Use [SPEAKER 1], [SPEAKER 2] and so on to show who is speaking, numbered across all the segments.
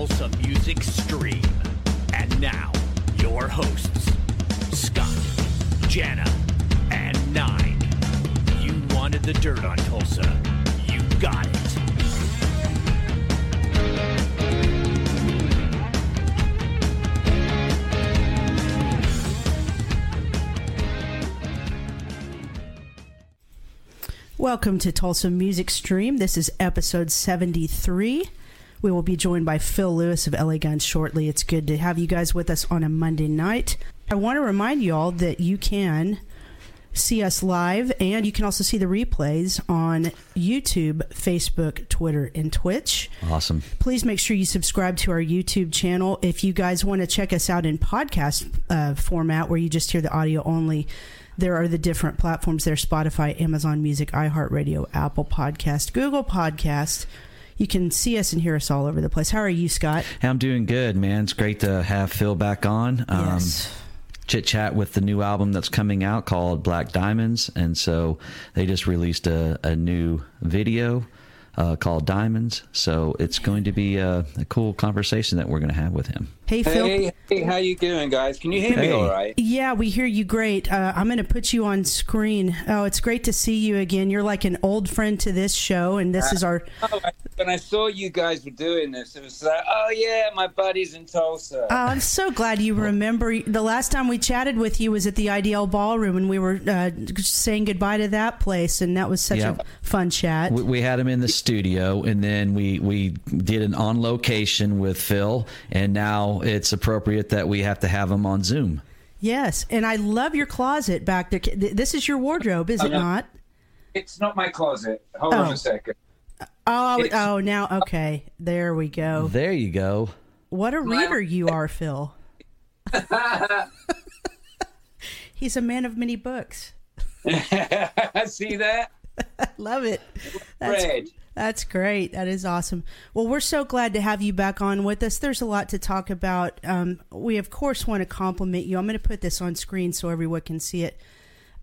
[SPEAKER 1] Tulsa Music Stream. And now, your hosts, Scott, Jana, and Nine. You wanted the dirt on Tulsa. You got it.
[SPEAKER 2] Welcome to Tulsa Music Stream. This is episode 73. We will be joined by Phil Lewis of LA Guns shortly. It's good to have you guys with us on a Monday night. I want to remind you all that you can see us live and you can also see the replays on YouTube, Facebook, Twitter, and Twitch.
[SPEAKER 3] Awesome.
[SPEAKER 2] Please make sure you subscribe to our YouTube channel. If you guys want to check us out in podcast uh, format where you just hear the audio only, there are the different platforms there Spotify, Amazon Music, iHeartRadio, Apple Podcast, Google Podcast. You can see us and hear us all over the place. How are you, Scott?
[SPEAKER 3] Hey, I'm doing good, man. It's great to have Phil back on. Um,
[SPEAKER 2] yes.
[SPEAKER 3] Chit chat with the new album that's coming out called Black Diamonds. And so they just released a, a new video uh, called Diamonds. So it's going to be a, a cool conversation that we're going to have with him.
[SPEAKER 2] Hey, Phil.
[SPEAKER 4] Hey, hey, how you doing, guys? Can you hear me all right?
[SPEAKER 2] Yeah, we hear you great. Uh, I'm going to put you on screen. Oh, it's great to see you again. You're like an old friend to this show, and this is our.
[SPEAKER 4] Oh, I- when I saw you guys were doing this, it was like, oh yeah, my buddy's in Tulsa.
[SPEAKER 2] Oh, I'm so glad you remember. The last time we chatted with you was at the IDL Ballroom, and we were uh, saying goodbye to that place, and that was such
[SPEAKER 3] Yeah.
[SPEAKER 2] a fun chat.
[SPEAKER 3] We, we had him in the studio, and then we, we did an on location with Phil. And now it's appropriate that we have to have them on Zoom.
[SPEAKER 2] Yes, and I love your closet back there. This is your wardrobe, is it
[SPEAKER 4] know.
[SPEAKER 2] not?
[SPEAKER 4] it's not my closet. Hold on
[SPEAKER 2] Oh.
[SPEAKER 4] a second.
[SPEAKER 2] Oh,
[SPEAKER 4] It's-
[SPEAKER 2] oh, now okay. There we go.
[SPEAKER 3] There you go.
[SPEAKER 2] What a reader you are, Phil. He's a man of many books.
[SPEAKER 4] I See that?
[SPEAKER 2] Love it. That's,
[SPEAKER 4] Red.
[SPEAKER 2] that's great. That is awesome. Well, we're so glad to have you back on with us. There's a lot to talk about. Um, we, of course, want to compliment you. I'm going to put this on screen so everyone can see it.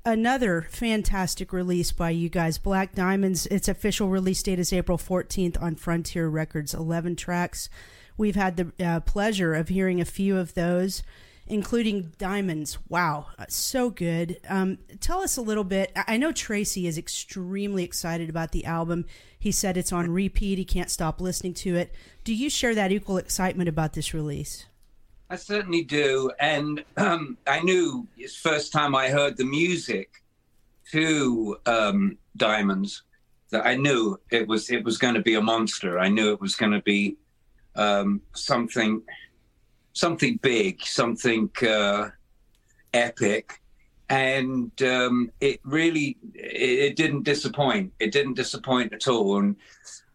[SPEAKER 2] Another fantastic release by you guys, Black Diamonds. Its official release date is April 14th on Frontier Records, 11 tracks. We've had the uh, pleasure of hearing a few of those, including Diamonds. Wow, uh, so good. Um, tell us a little bit. I know Tracii is extremely excited about the album. He said it's on repeat, he can't stop listening to it. Do you share that equal excitement about this release?
[SPEAKER 4] I certainly do. And um, I knew first time I heard the music to um, Diamonds that I knew it was it was going to be a monster. I knew it was going to be um, something something big, something uh, epic. And um, it really it, it didn't disappoint. It didn't disappoint at all. And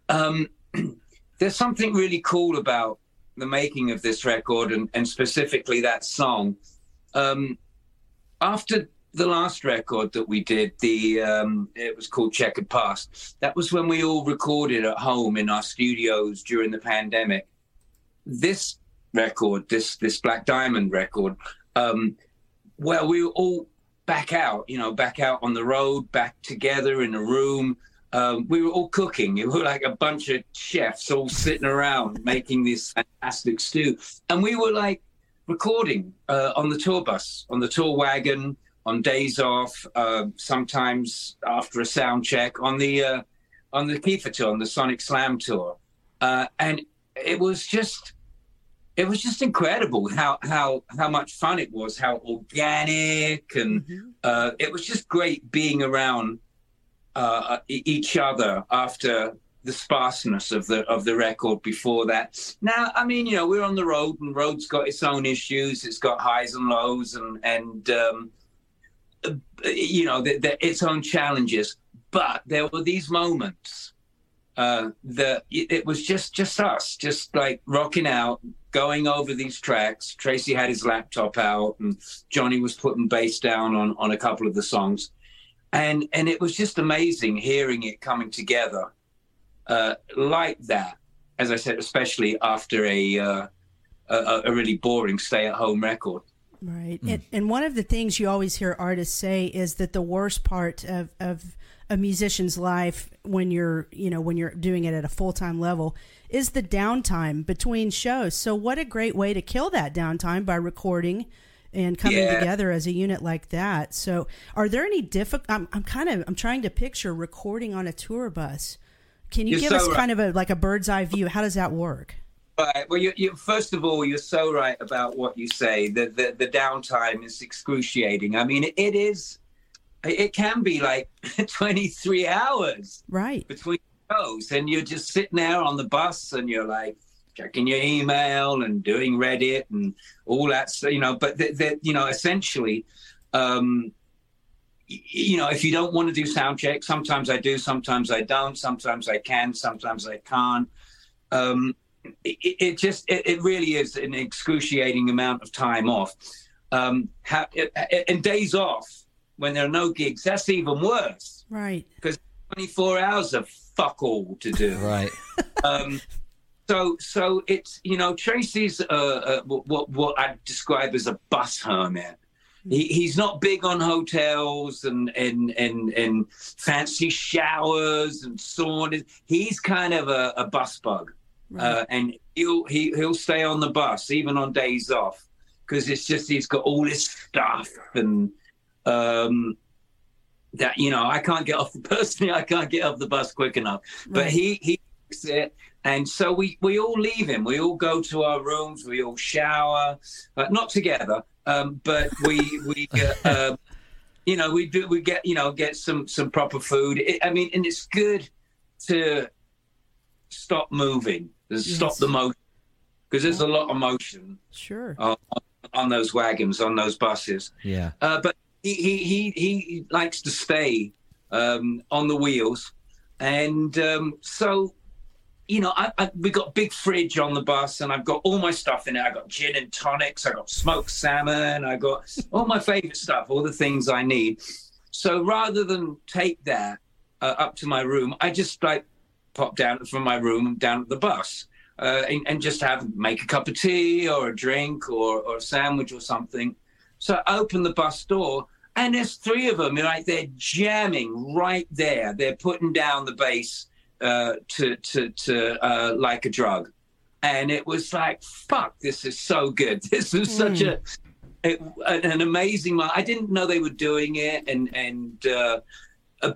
[SPEAKER 4] um, there's something really cool about the making of this record and, and specifically that song. Um, after the last record that we did, the um, it was called Checkered Past. That was when we all recorded at home in our studios during the pandemic. This record, this this Black Diamond record, um, well, we were all back out, you know, back out on the road, back together in a room. Um, we were all cooking. We were like a bunch of chefs all sitting around making this fantastic stew. And we were like recording uh, on the tour bus, on the tour wagon, on days off, uh, sometimes after a sound check, on the uh, on the Keifer tour, on the Sonic Slam tour. Uh, and it was just it was just incredible how how how much fun it was, how organic and uh, it was just great being around uh, e- each other after the sparseness of the of the record before that. Now, I mean, you know, we're on the road, and road's got its own issues. It's got highs and lows, and and um, uh, you know, the, the, its own challenges. But there were these moments uh, that it, it was just just us, just like rocking out, going over these tracks. Tracii had his laptop out, and Johnny was putting bass down on on a couple of the songs, and and it was just amazing hearing it coming together uh, like that. As I said, especially after a uh, a, a really boring stay-at-home record.
[SPEAKER 2] Right. And, and one of the things you always hear artists say is that the worst part of, of a musician's life when you're, you know, when you're doing it at a full time level is the downtime between shows. So what a great way to kill that downtime by recording and coming
[SPEAKER 4] Yeah.
[SPEAKER 2] together as a unit like that. So are there any difficult, I'm, I'm kind of, I'm trying to picture recording on a tour bus. Can you
[SPEAKER 4] You're
[SPEAKER 2] give
[SPEAKER 4] so
[SPEAKER 2] us
[SPEAKER 4] right.
[SPEAKER 2] kind of a, like a bird's eye view? How does that work?
[SPEAKER 4] Right. Well, you, you, first of all, you're so right about what you say. The, the the downtime is excruciating. I mean, it, it is. It it can be like 23 hours
[SPEAKER 2] Right.
[SPEAKER 4] between shows, and you're just sitting there on the bus, and you're like checking your email and doing Reddit and all that. So, you know, but that you know, essentially, um, you know, if you don't want to do sound check, sometimes I do, sometimes I don't, sometimes I can, sometimes I can't. Um, it, it- just, it, it really is an excruciating amount of time off. Um, ha- and days off when there are no gigs, that's even worse
[SPEAKER 2] Right.
[SPEAKER 4] because 24 hours of fuck all to do.
[SPEAKER 3] Right.
[SPEAKER 4] Um, so, so it's you know Tracii's uh, uh, what what I describe as a bus hermit. He, he's not big on hotels and and and and fancy showers and saunas. He's kind of a, a bus bug, uh, and he'll he, he'll stay on the bus even on days off because it's just he's got all this stuff and um, that you know I can't get off personally I can't get off the bus quick enough. But he he it, and so we we all leave him. We all go to our rooms. We all shower, uh, not together, um, but we we uh, um, you know we do we get you know get some some proper food. It, I mean, and it's good to stop moving, to stop the motion because there's a lot of motion
[SPEAKER 2] Sure.
[SPEAKER 4] on, on those wagons, on those buses.
[SPEAKER 3] Yeah.
[SPEAKER 4] Uh, but he, he he likes to stay um, on the wheels, and um, so you know I, I, we got big fridge on the bus, and I've got all my stuff in it. I got gin and tonics, I got smoked salmon, I got all my favorite stuff, all the things I need. So rather than take that uh, up to my room, I just like pop down from my room down at the bus. Uh, and, and just have make a cup of tea or a drink or, or a sandwich or something. So I open the bus door, and there's three of them. Like they're jamming right there. They're putting down the bass uh, to to to uh, like a drug, and it was like, "Fuck, this is so good. This was such a it, an amazing." I didn't know they were doing it, and and. Uh,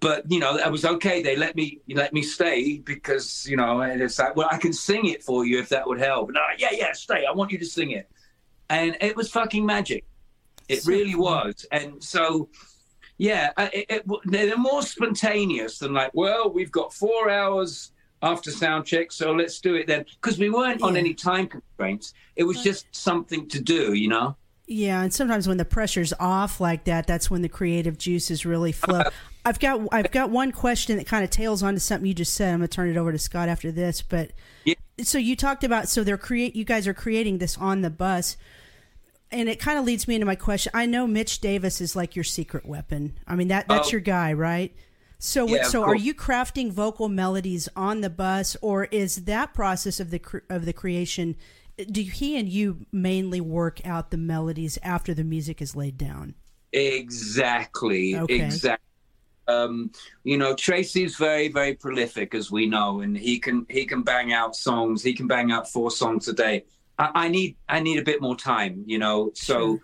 [SPEAKER 4] but you know, I was okay. They let me let me stay because you know, and it's like, well, I can sing it for you if that would help. And I'm like, yeah, yeah, stay. I want you to sing it, and it was fucking magic. It really was. And so, yeah, uh, it, it, they're more spontaneous than like, well, we've got four hours after sound check, so let's do it then. Because we weren't on any time constraints. It was just something to do, you know.
[SPEAKER 2] Yeah, and sometimes when the pressure's off like that, that's when the creative juices really flow. I've got I've got one question that kind of tails onto something you just said. I'm gonna turn it over to Scott after this, but
[SPEAKER 4] Yeah.
[SPEAKER 2] so you talked about so they're create you guys are creating this on the bus, and it kind of leads me into my question. I know Mitch Davis is like your secret weapon. I mean that that's
[SPEAKER 4] Oh.
[SPEAKER 2] your guy, right? So
[SPEAKER 4] Yeah,
[SPEAKER 2] so are you crafting vocal melodies on the bus, or is that process of the cr- of the creation? Do he and you mainly work out the melodies after the music is laid down?
[SPEAKER 4] Exactly.
[SPEAKER 2] Okay.
[SPEAKER 4] Exactly. Um, you know, Tracii's very, very prolific, as we know, and he can he can bang out songs. He can bang out four songs a day. I, I need I need a bit more time, you know. So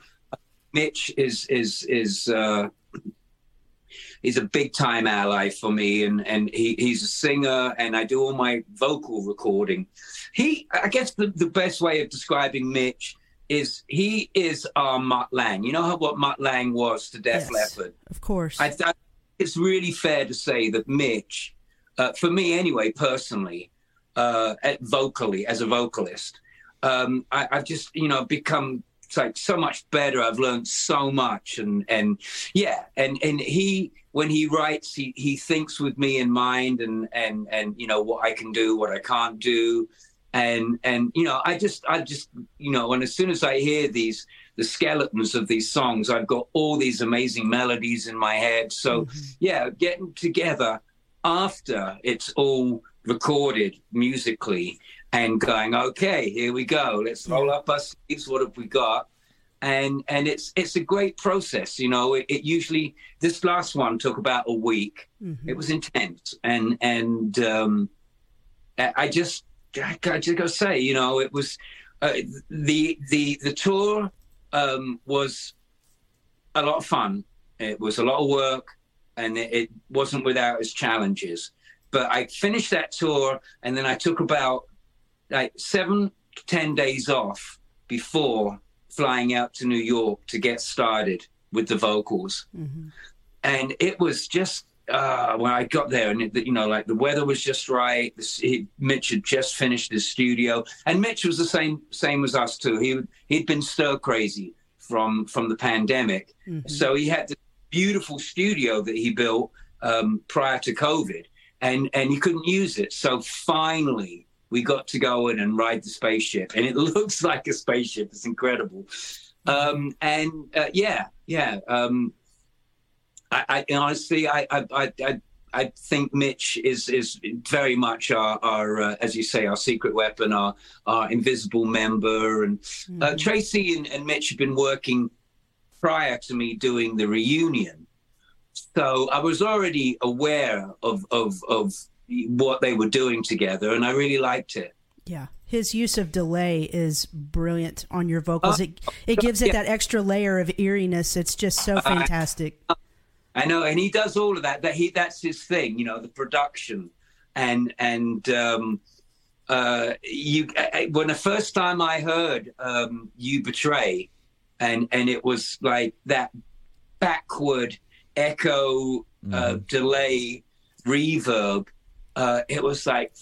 [SPEAKER 4] Mitch is is is uh, he's a big time ally for me, and and he, he's a singer, and I do all my vocal recording. He, I guess, the, the best way of describing Mitch is he is our Mutt Lange. You know how what Mutt Lange was to Def
[SPEAKER 2] Yes.
[SPEAKER 4] Leppard.
[SPEAKER 2] Of course.
[SPEAKER 4] I think it's really fair to say that Mitch, uh, for me anyway, personally, uh, at vocally as a vocalist, um, I, I've just you know become like so much better. I've learned so much, and and yeah, and and he when he writes, he he thinks with me in mind, and and and you know what I can do, what I can't do, and and you know I just I just you know, and as soon as I hear these the skeletons of these songs. I've got all these amazing melodies in my head. So, yeah, getting together after it's all recorded musically and going, okay, here we go. Let's roll up our sleeves. What have we got? and and it's it's a great process. You know, it, it usually this last one took about a week.
[SPEAKER 2] Mm-hmm.
[SPEAKER 4] It was intense, and and um, I just I, I just gotta say, you know, it was uh, the the the tour um, was a lot of fun. It was a lot of work, and it, it wasn't without its challenges. But I finished that tour, and then I took about like seven to ten days off before flying out to New York to get started with the vocals.
[SPEAKER 2] Mm-hmm.
[SPEAKER 4] And it was just uh, when I got there, and it, you know, like the weather was just right. This, he, Mitch had just finished his studio, and Mitch was the same same as us too. He he'd been stir crazy from from the pandemic,
[SPEAKER 2] Mhm.
[SPEAKER 4] so he had this beautiful studio that he built um, prior to COVID, and and he couldn't use it. So finally, we got to go in and ride the spaceship, and it looks like a spaceship. It's incredible. Um, and uh, yeah, yeah. Um, I, I honestly, I, I, I, I, I think Mitch is is very much our, our uh, as you say, our secret weapon, our our invisible member. And uh,
[SPEAKER 2] Mhm.
[SPEAKER 4] Tracii and, and Mitch have been working prior to me doing the reunion, so I was already aware of of of what they were doing together, and I really liked it.
[SPEAKER 2] Yeah. His use of delay is brilliant on your vocals.
[SPEAKER 4] Uh,
[SPEAKER 2] it it gives it
[SPEAKER 4] yeah.
[SPEAKER 2] that extra layer of eeriness. It's just so fantastic.
[SPEAKER 4] I know, and he does all of that. That he that's his thing, you know, the production, and and um, uh, you. I, when the first time I heard um, "You Betray," and and it was like that backward echo, uh, delay, reverb. Uh, it was like,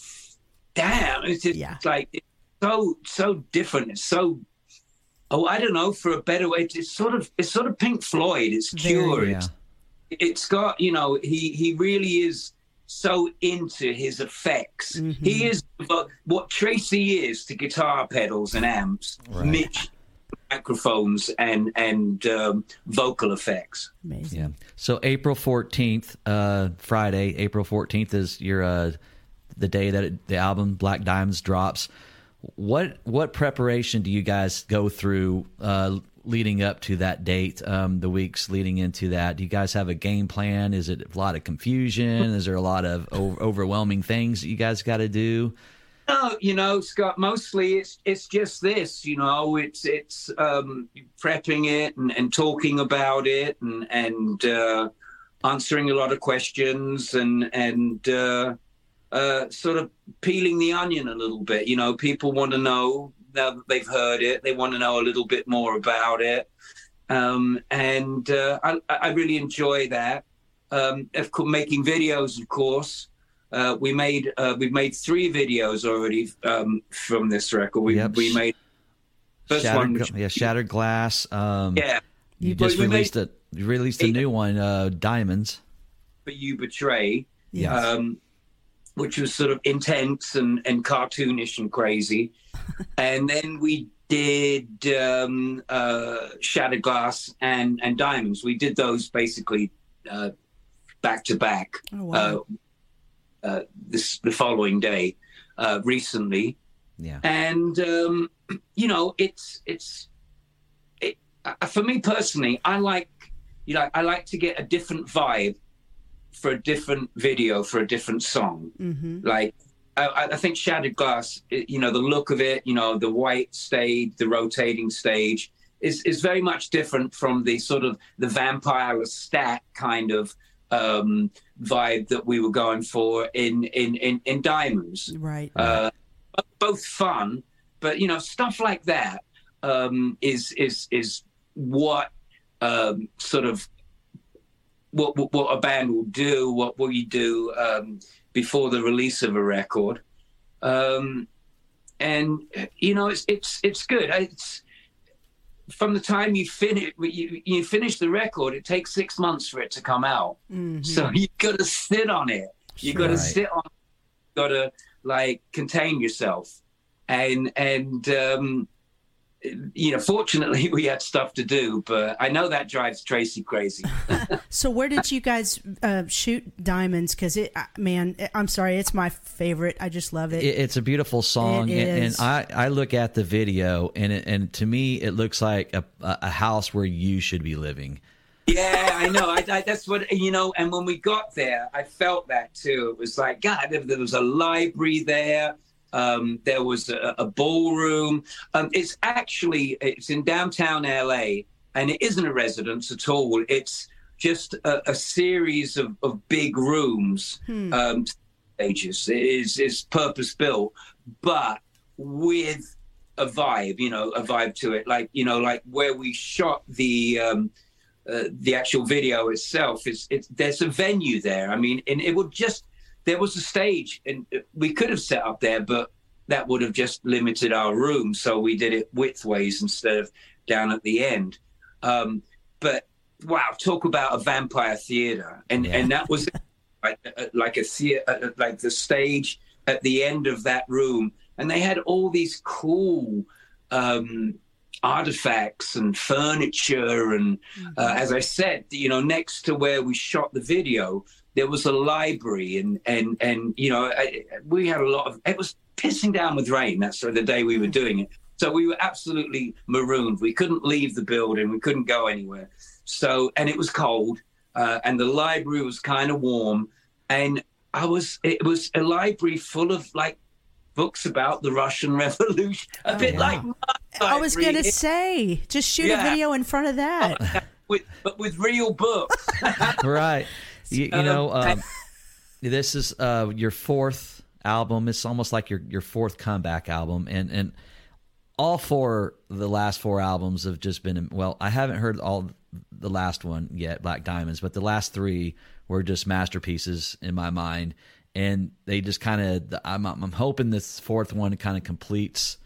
[SPEAKER 4] damn! It's just
[SPEAKER 2] Yeah.
[SPEAKER 4] like it's so so different. It's so. Oh, I don't know. For a better way, it's sort of it's sort of Pink Floyd. It's. Cure.
[SPEAKER 3] Yeah.
[SPEAKER 4] It's it's got you know he he really is so into his effects
[SPEAKER 2] Mhm.
[SPEAKER 4] he is what Tracii is to guitar pedals and amps
[SPEAKER 3] Right.
[SPEAKER 4] mitch microphones and and um, vocal effects
[SPEAKER 2] Amazing.
[SPEAKER 3] Yeah. So April fourteenth, uh, Friday, April fourteenth is your uh, the day that it, the album Black Diamonds drops. What what preparation do you guys go through uh, leading up to that date? Um, the weeks leading into that, do you guys have a game plan? Is it a lot of confusion? Is there a lot of o- overwhelming things that you guys got to do?
[SPEAKER 4] No you know scott mostly it's it's just this you know it's it's um prepping it and, and talking about it and and uh answering a lot of questions and and uh uh sort of peeling the onion a little bit. You know people want to know now that they've heard it they want to know a little bit more about it. Um and uh i i really enjoy that. Um of course making videos of course uh, we made uh, we've made three videos already um, from this record. We
[SPEAKER 3] Yep.
[SPEAKER 4] we made first
[SPEAKER 3] Shattered,
[SPEAKER 4] one,
[SPEAKER 3] Gla- yeah, Shattered Glass. Um,
[SPEAKER 4] yeah,
[SPEAKER 3] You just
[SPEAKER 4] made-
[SPEAKER 3] released a you released a new one, uh, Diamonds.
[SPEAKER 4] but you betray,
[SPEAKER 3] Yeah.
[SPEAKER 4] um, which was sort of intense and and cartoonish and crazy, and then we did um, uh, Shattered Glass and and Diamonds. We did those basically uh, back to back.
[SPEAKER 2] Oh, wow.
[SPEAKER 4] Uh, uh, this the following day, uh, recently.
[SPEAKER 3] Yeah.
[SPEAKER 4] and um, you know it's it's it, uh, for me personally i like you know i like to get a different vibe for a different video for a different song
[SPEAKER 2] hmm
[SPEAKER 4] like I, I think shattered glass it- you know the look of it you know the white stage the rotating stage is is very much different from the sort of the vampire Lestat kind of um vibe that we were going for in in in, in diamonds
[SPEAKER 2] Right.
[SPEAKER 4] uh, both fun, but you know stuff like that um, is is is what um, sort of what what what a band will do, what will you do um, before the release of a record, um, and you know it's it's it's good. It's from the time you finish you, you finish the record, it takes six months for it to come out.
[SPEAKER 2] Mhm.
[SPEAKER 4] So you've got to sit on it. You've got to
[SPEAKER 3] Right.
[SPEAKER 4] sit on. Got to like contain yourself, and and um, you know, fortunately we had stuff to do, but I know that drives Tracii crazy.
[SPEAKER 2] so where did you guys uh, shoot Diamonds? Because it, uh, man, I'm sorry, it's my favorite. I just love it.
[SPEAKER 3] it it's a beautiful song, and, and, I I look at the video, and it, and to me it looks like a a house where you should be living.
[SPEAKER 4] Yeah, I know. I, I, that's what you know. And when we got there, I felt that too. It was like God. There, there was a library there um, there was a, a ballroom. Um, it's actually it's in downtown LA, and it isn't a residence at all. It's just a, a series of, of big rooms, hmm. um, stages. It is is purpose built, but with a vibe, you know, a vibe to it. Like you know, like where we shot the. Um, uh, the actual video itself is it's there's a venue there. I mean, and it would just there was a stage and we could have set up there, but that would have just limited our room. So we did it widthways instead of down at the end. Um, but wow, talk about a vampire theater. And, yeah. and that was like, like a theater, like the stage at the end of that room. And they had all these cool, um, artifacts and furniture and uh, mm-hmm. as i said you know next to where we shot the video there was a library and and and you know I, we had a lot of it was pissing down with rain. That's the day we were doing it. So we were absolutely marooned. We couldn't leave the building. We couldn't go anywhere. So and it was cold uh, and the library was kind of warm. And i was it was a library full of like books about the russian revolution. A oh, bit yeah. like
[SPEAKER 2] i was gonna say just shoot yeah. a video in front of that.
[SPEAKER 4] With, but with real books.
[SPEAKER 3] Right you, you know, um, this is uh, your fourth album. It's almost like your your fourth comeback album, and and all four the last four albums have just been well. I haven't heard all the last one yet, Black Diamonds, but the last three were just masterpieces in my mind, and they just kind of. I'm I'm hoping this fourth one kind of completes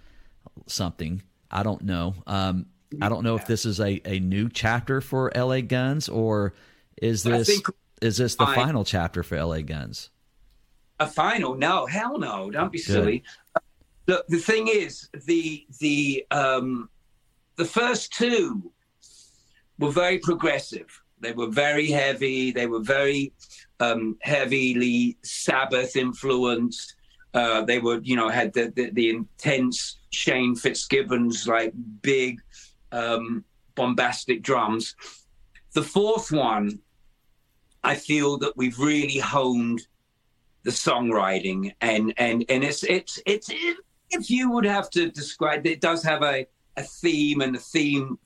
[SPEAKER 3] something. I don't know. Um, I don't know if this is a, a new chapter for LA Guns or is this think, is this the I, final chapter for LA Guns?
[SPEAKER 4] A final? No, hell no! Don't be Good. silly. The the thing is, the the um, the first two were very progressive. They were very heavy. They were very um, heavily Sabbath influenced. Uh, they were, you know, had the, the, the intense Shane Fitzgibbons like big um, bombastic drums. The fourth one I feel that we've really honed the songwriting and and and it's it's it's if you would have to describe it, it does have a a theme and the theme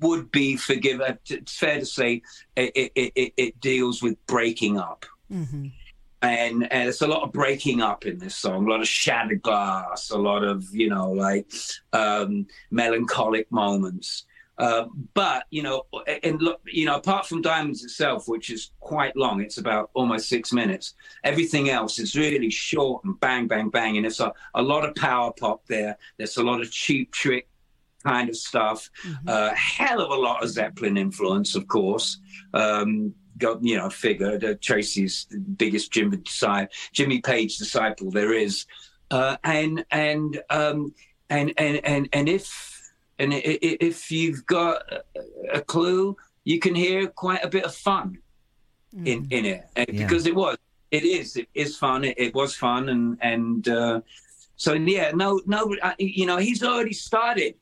[SPEAKER 4] would be forgive it's fair to say it it, it, it deals with breaking up mm-hmm. and and it's a lot of breaking up in this song a lot of shattered glass a lot of you know like um melancholic moments uh, but you know, and look, you know, apart from Diamonds itself, which is quite long, it's about almost six minutes. Everything else is really short and bang, bang, bang, and it's a, a lot of power pop there. There's a lot of cheap trick kind of stuff. Mm-hmm. Uh, hell of a lot of Zeppelin influence, of course. Um, got you know, figure uh, Tracii's biggest Jimmy, Jimmy Page disciple there is, uh, and and um, and and and and if and if you've got a clue, you can hear quite a bit of fun in mm. in it yeah. because it was, it is, it is fun. It, it was fun, and and uh, so yeah, no, no, you know, he's already started.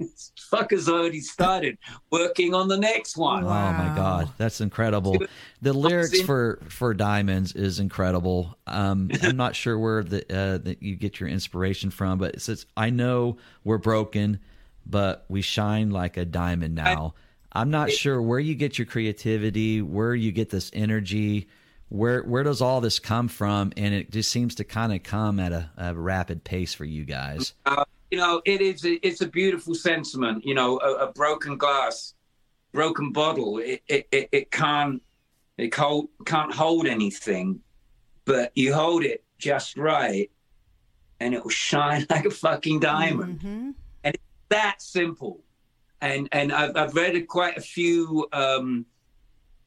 [SPEAKER 4] Fuckers already started working on the next one.
[SPEAKER 3] Wow. Oh my god, that's incredible. The lyrics for for Diamonds is incredible. Um, I'm not sure where the uh, that you get your inspiration from, but it says, "I know we're broken." But we shine like a diamond now. I, am not it, sure where you get your creativity, where you get this energy, where where does all this come from? And it just seems to kind of come at a, a, rapid pace for you guys.
[SPEAKER 4] Uh, you know, it is. It's a beautiful sentiment. You know, a, a broken glass, broken bottle. It it, it, it can't it hold, can't hold anything, but you hold it just right, and it will shine like a fucking diamond. Mm-hmm that simple. And and I've, I've read quite a few, um,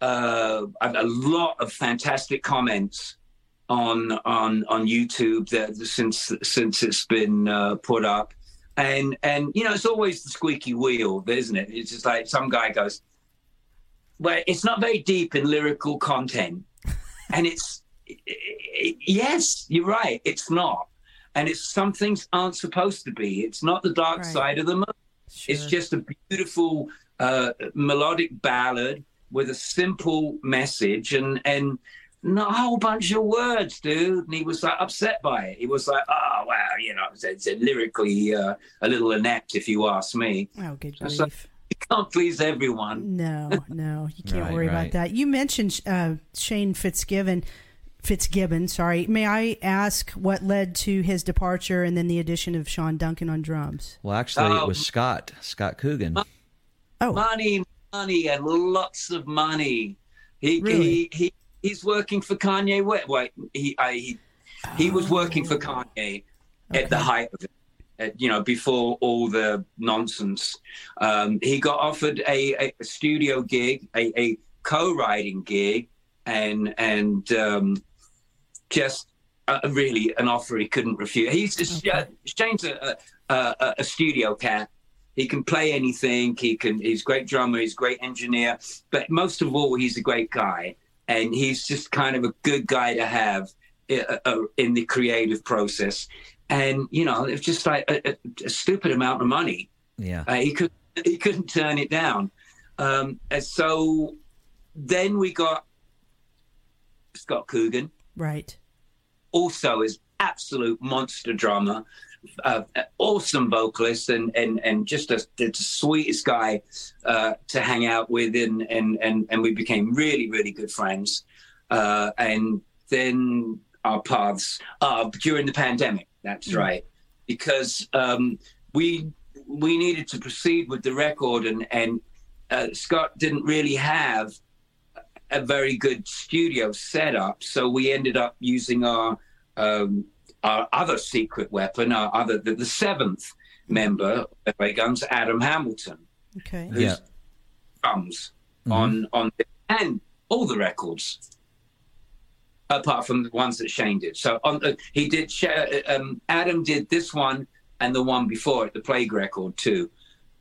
[SPEAKER 4] uh, a lot of fantastic comments on on on YouTube that since since it's been uh, put up. and and you know it's always the squeaky wheel, isn't it? It's just like some guy goes, well, it's not very deep in lyrical content, and it's yes, you're right, it's not, and it's some things aren't supposed to be. It's not the dark
[SPEAKER 2] Right.
[SPEAKER 4] side of the moon.
[SPEAKER 2] Sure.
[SPEAKER 4] It's just a beautiful uh, melodic ballad with a simple message and and not a whole bunch of words, dude. And he was like upset by it. He was like, "Oh wow, you know, it's, it's lyrically uh, a little inept, if you ask me.
[SPEAKER 2] oh, good
[SPEAKER 4] So-
[SPEAKER 2] grief.
[SPEAKER 4] You can't please everyone."
[SPEAKER 2] No, no, you can't
[SPEAKER 3] Right,
[SPEAKER 2] worry about that. You mentioned uh, Shane Fitzgibbon. Fitzgibbon, sorry. May I ask what led to his departure and then the addition of Sean Duncan on drums?
[SPEAKER 3] Well, actually, it
[SPEAKER 4] Oh.
[SPEAKER 3] was Scott Scott Coogan.
[SPEAKER 2] Oh,
[SPEAKER 4] Money, money, and lots of money. He
[SPEAKER 2] Really?
[SPEAKER 4] he, he he's working for Kanye West. Wait, he I, he he was working for Kanye at the height of it. At, you know, before all the nonsense, um, he got offered a, a studio gig, a, a co-writing gig, and and um, just uh, really an offer he couldn't refuse. He's just, uh, Shane's a, a, a, studio cat. He can play anything. He can. He's a great drummer. He's a great engineer. But most of all, he's a great guy, and he's just kind of a good guy to have uh, uh, in the creative process. And you know, it's just like a, a, a stupid amount of money.
[SPEAKER 3] Yeah.
[SPEAKER 4] Uh, he could he couldn't turn it down. Um, and so then we got Scott Coogan,
[SPEAKER 2] right.
[SPEAKER 4] also is absolute monster drummer, uh, awesome vocalist, and and and just a, the sweetest guy uh, to hang out with, and and and and we became really really good friends. Uh, and then our paths uh, during the pandemic. That's
[SPEAKER 2] Mm.
[SPEAKER 4] right, because um, we we needed to proceed with the record, and and uh, Scott didn't really have a very good studio setup, so we ended up using our um, our other secret weapon, our other the, the seventh member of Ray Guns, Adam Hamilton,
[SPEAKER 2] Okay.
[SPEAKER 4] who's
[SPEAKER 3] Yeah.
[SPEAKER 4] drums
[SPEAKER 3] Mhm.
[SPEAKER 4] on on and all the records. Apart from the ones that Shane did, so on uh, he did. Sha- Um, Adam did this one and the one before it, the Plague record too.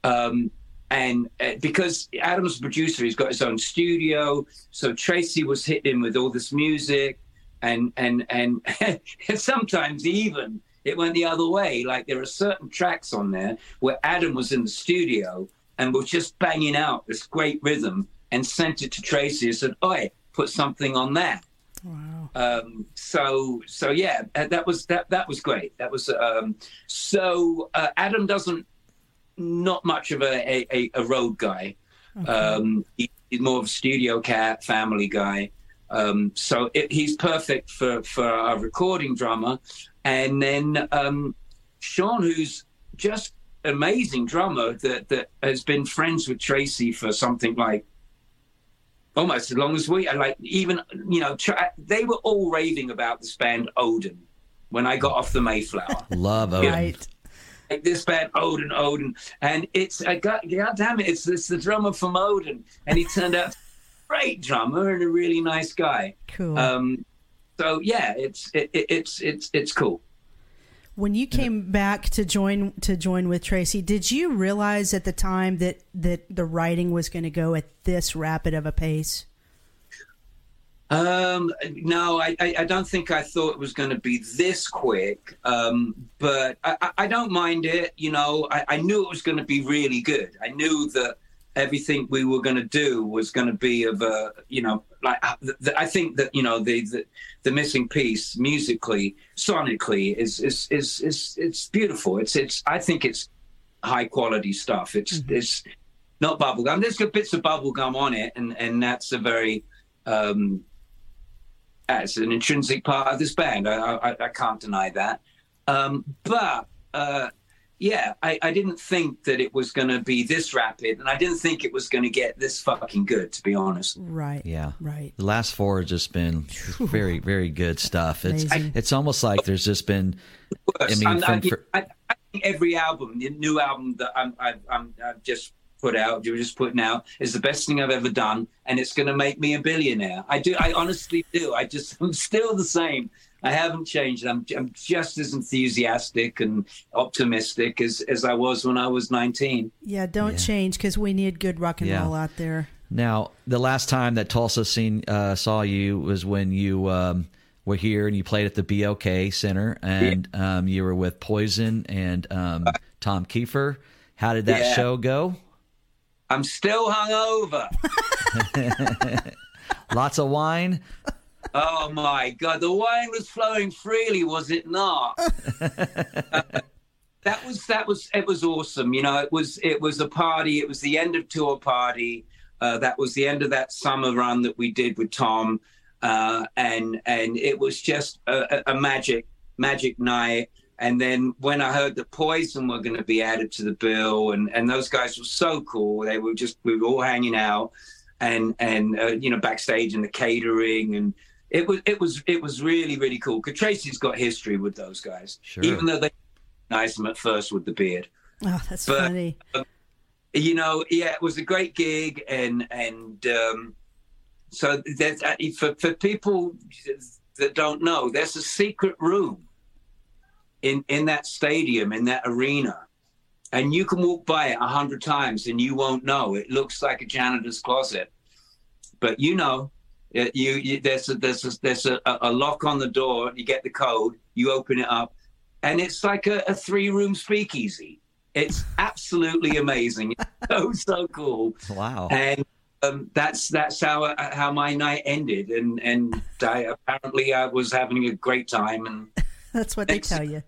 [SPEAKER 4] Um, and uh, because Adam's a producer, he's got his own studio. So Tracii was hitting him with all this music, and and and sometimes even it went the other way. Like there are certain tracks on there where Adam was in the studio and was just banging out this great rhythm and sent it to Tracii and said, "Oi, put something on that."
[SPEAKER 2] Wow.
[SPEAKER 4] Um, so so yeah, uh, that was that that was great. That was um, so uh, Adam doesn't not much of a a, a, a road guy.
[SPEAKER 2] Okay.
[SPEAKER 4] Um, he, he's more of a studio cat, family guy. Um, so it, he's perfect for for our recording drummer. And then um, Sean, who's just amazing drummer that that has been friends with Tracii for something like almost as long as we are. Like even you know tra- they were all raving about this band Odin when I got off the Mayflower
[SPEAKER 3] Love Odin.
[SPEAKER 2] right.
[SPEAKER 4] Like this band Odin, Odin, and it's uh, God, God damn it, it's it's the drummer from Odin, and he turned out a great drummer and a really nice guy.
[SPEAKER 2] Cool.
[SPEAKER 4] Um, so yeah, it's it, it, it's it's it's cool.
[SPEAKER 2] when you came back to join to join with Tracii, did you realize at the time that that the writing was going to go at this rapid of a pace?
[SPEAKER 4] Um, no, I, I, I don't think I thought it was going to be this quick. Um, but I, I- don't mind it. You know, I, I knew it was going to be really good. I knew that everything we were going to do was going to be of a, you know, like uh, the, the, I think that you know the, the the missing piece musically, sonically is is is is it's beautiful. It's it's I think it's high quality stuff. It's it's not bubblegum. There's bits of bubblegum on it, and and that's a very um, as an intrinsic part of this band. I, I, I can't deny that. Um, but uh, yeah, I, I didn't think that it was going to be this rapid, and I didn't think it was going to get this fucking good, to be honest.
[SPEAKER 2] Right.
[SPEAKER 3] Yeah.
[SPEAKER 2] Right.
[SPEAKER 3] The last four have just been very, very good stuff. It's
[SPEAKER 2] Amazing.
[SPEAKER 3] it's almost like there's just been
[SPEAKER 4] Worse.
[SPEAKER 3] mean,
[SPEAKER 4] I'm-
[SPEAKER 3] from-
[SPEAKER 4] I, I, I think every album, the new album that I'm, I've, I'm, I've just put out, you're just putting out, is the best thing I've ever done, and it's going to make me a billionaire. I do, I honestly do. I just, I'm still the same. I haven't changed. I'm I'm just as enthusiastic and optimistic as as I was when I was 19.
[SPEAKER 2] Yeah, don't
[SPEAKER 3] Yeah.
[SPEAKER 2] change because we need good rock and
[SPEAKER 3] Yeah.
[SPEAKER 2] roll out there.
[SPEAKER 3] Now, the last time that Tulsa seen uh, saw you was when you um, were here and you played at the BOK Center, and um, you were with Poison and um, Tom Keifer. How did that
[SPEAKER 4] Yeah.
[SPEAKER 3] show go?
[SPEAKER 4] I'm still hungover.
[SPEAKER 3] Lots of wine.
[SPEAKER 4] Oh my God, the wine was flowing freely, was it not? that was that was it was awesome. You know, it was it was a party. It was the end of tour party. Uh, that was the end of that summer run that we did with Tom, uh, and and it was just a, a a magic magic night. And then when I heard that Poison were going to be added to the bill, and and those guys were so cool. They were just we were all hanging out, and and uh, you know backstage and the catering and it was it was it was really really cool. Because Tracii's got history with those guys,
[SPEAKER 3] Sure.
[SPEAKER 4] even though they recognized him at first with the beard.
[SPEAKER 2] Oh, that's
[SPEAKER 4] But-
[SPEAKER 2] funny.
[SPEAKER 4] You know, yeah, it was a great gig, and and um, so there's uh, for for people that don't know, there's a secret room in in that stadium in that arena. And you can walk by it a hundred times and you won't know. It looks like a janitor's closet, but you know, Uh, you, you there's a, there's a, there's a, a lock on the door. You get the code. You open it up, and it's like a, a three room speakeasy. It's absolutely amazing. So so cool,
[SPEAKER 3] Wow.
[SPEAKER 4] and um, that's that's how how my night ended. And and I, apparently I was having a great time and
[SPEAKER 2] That's what they tell you.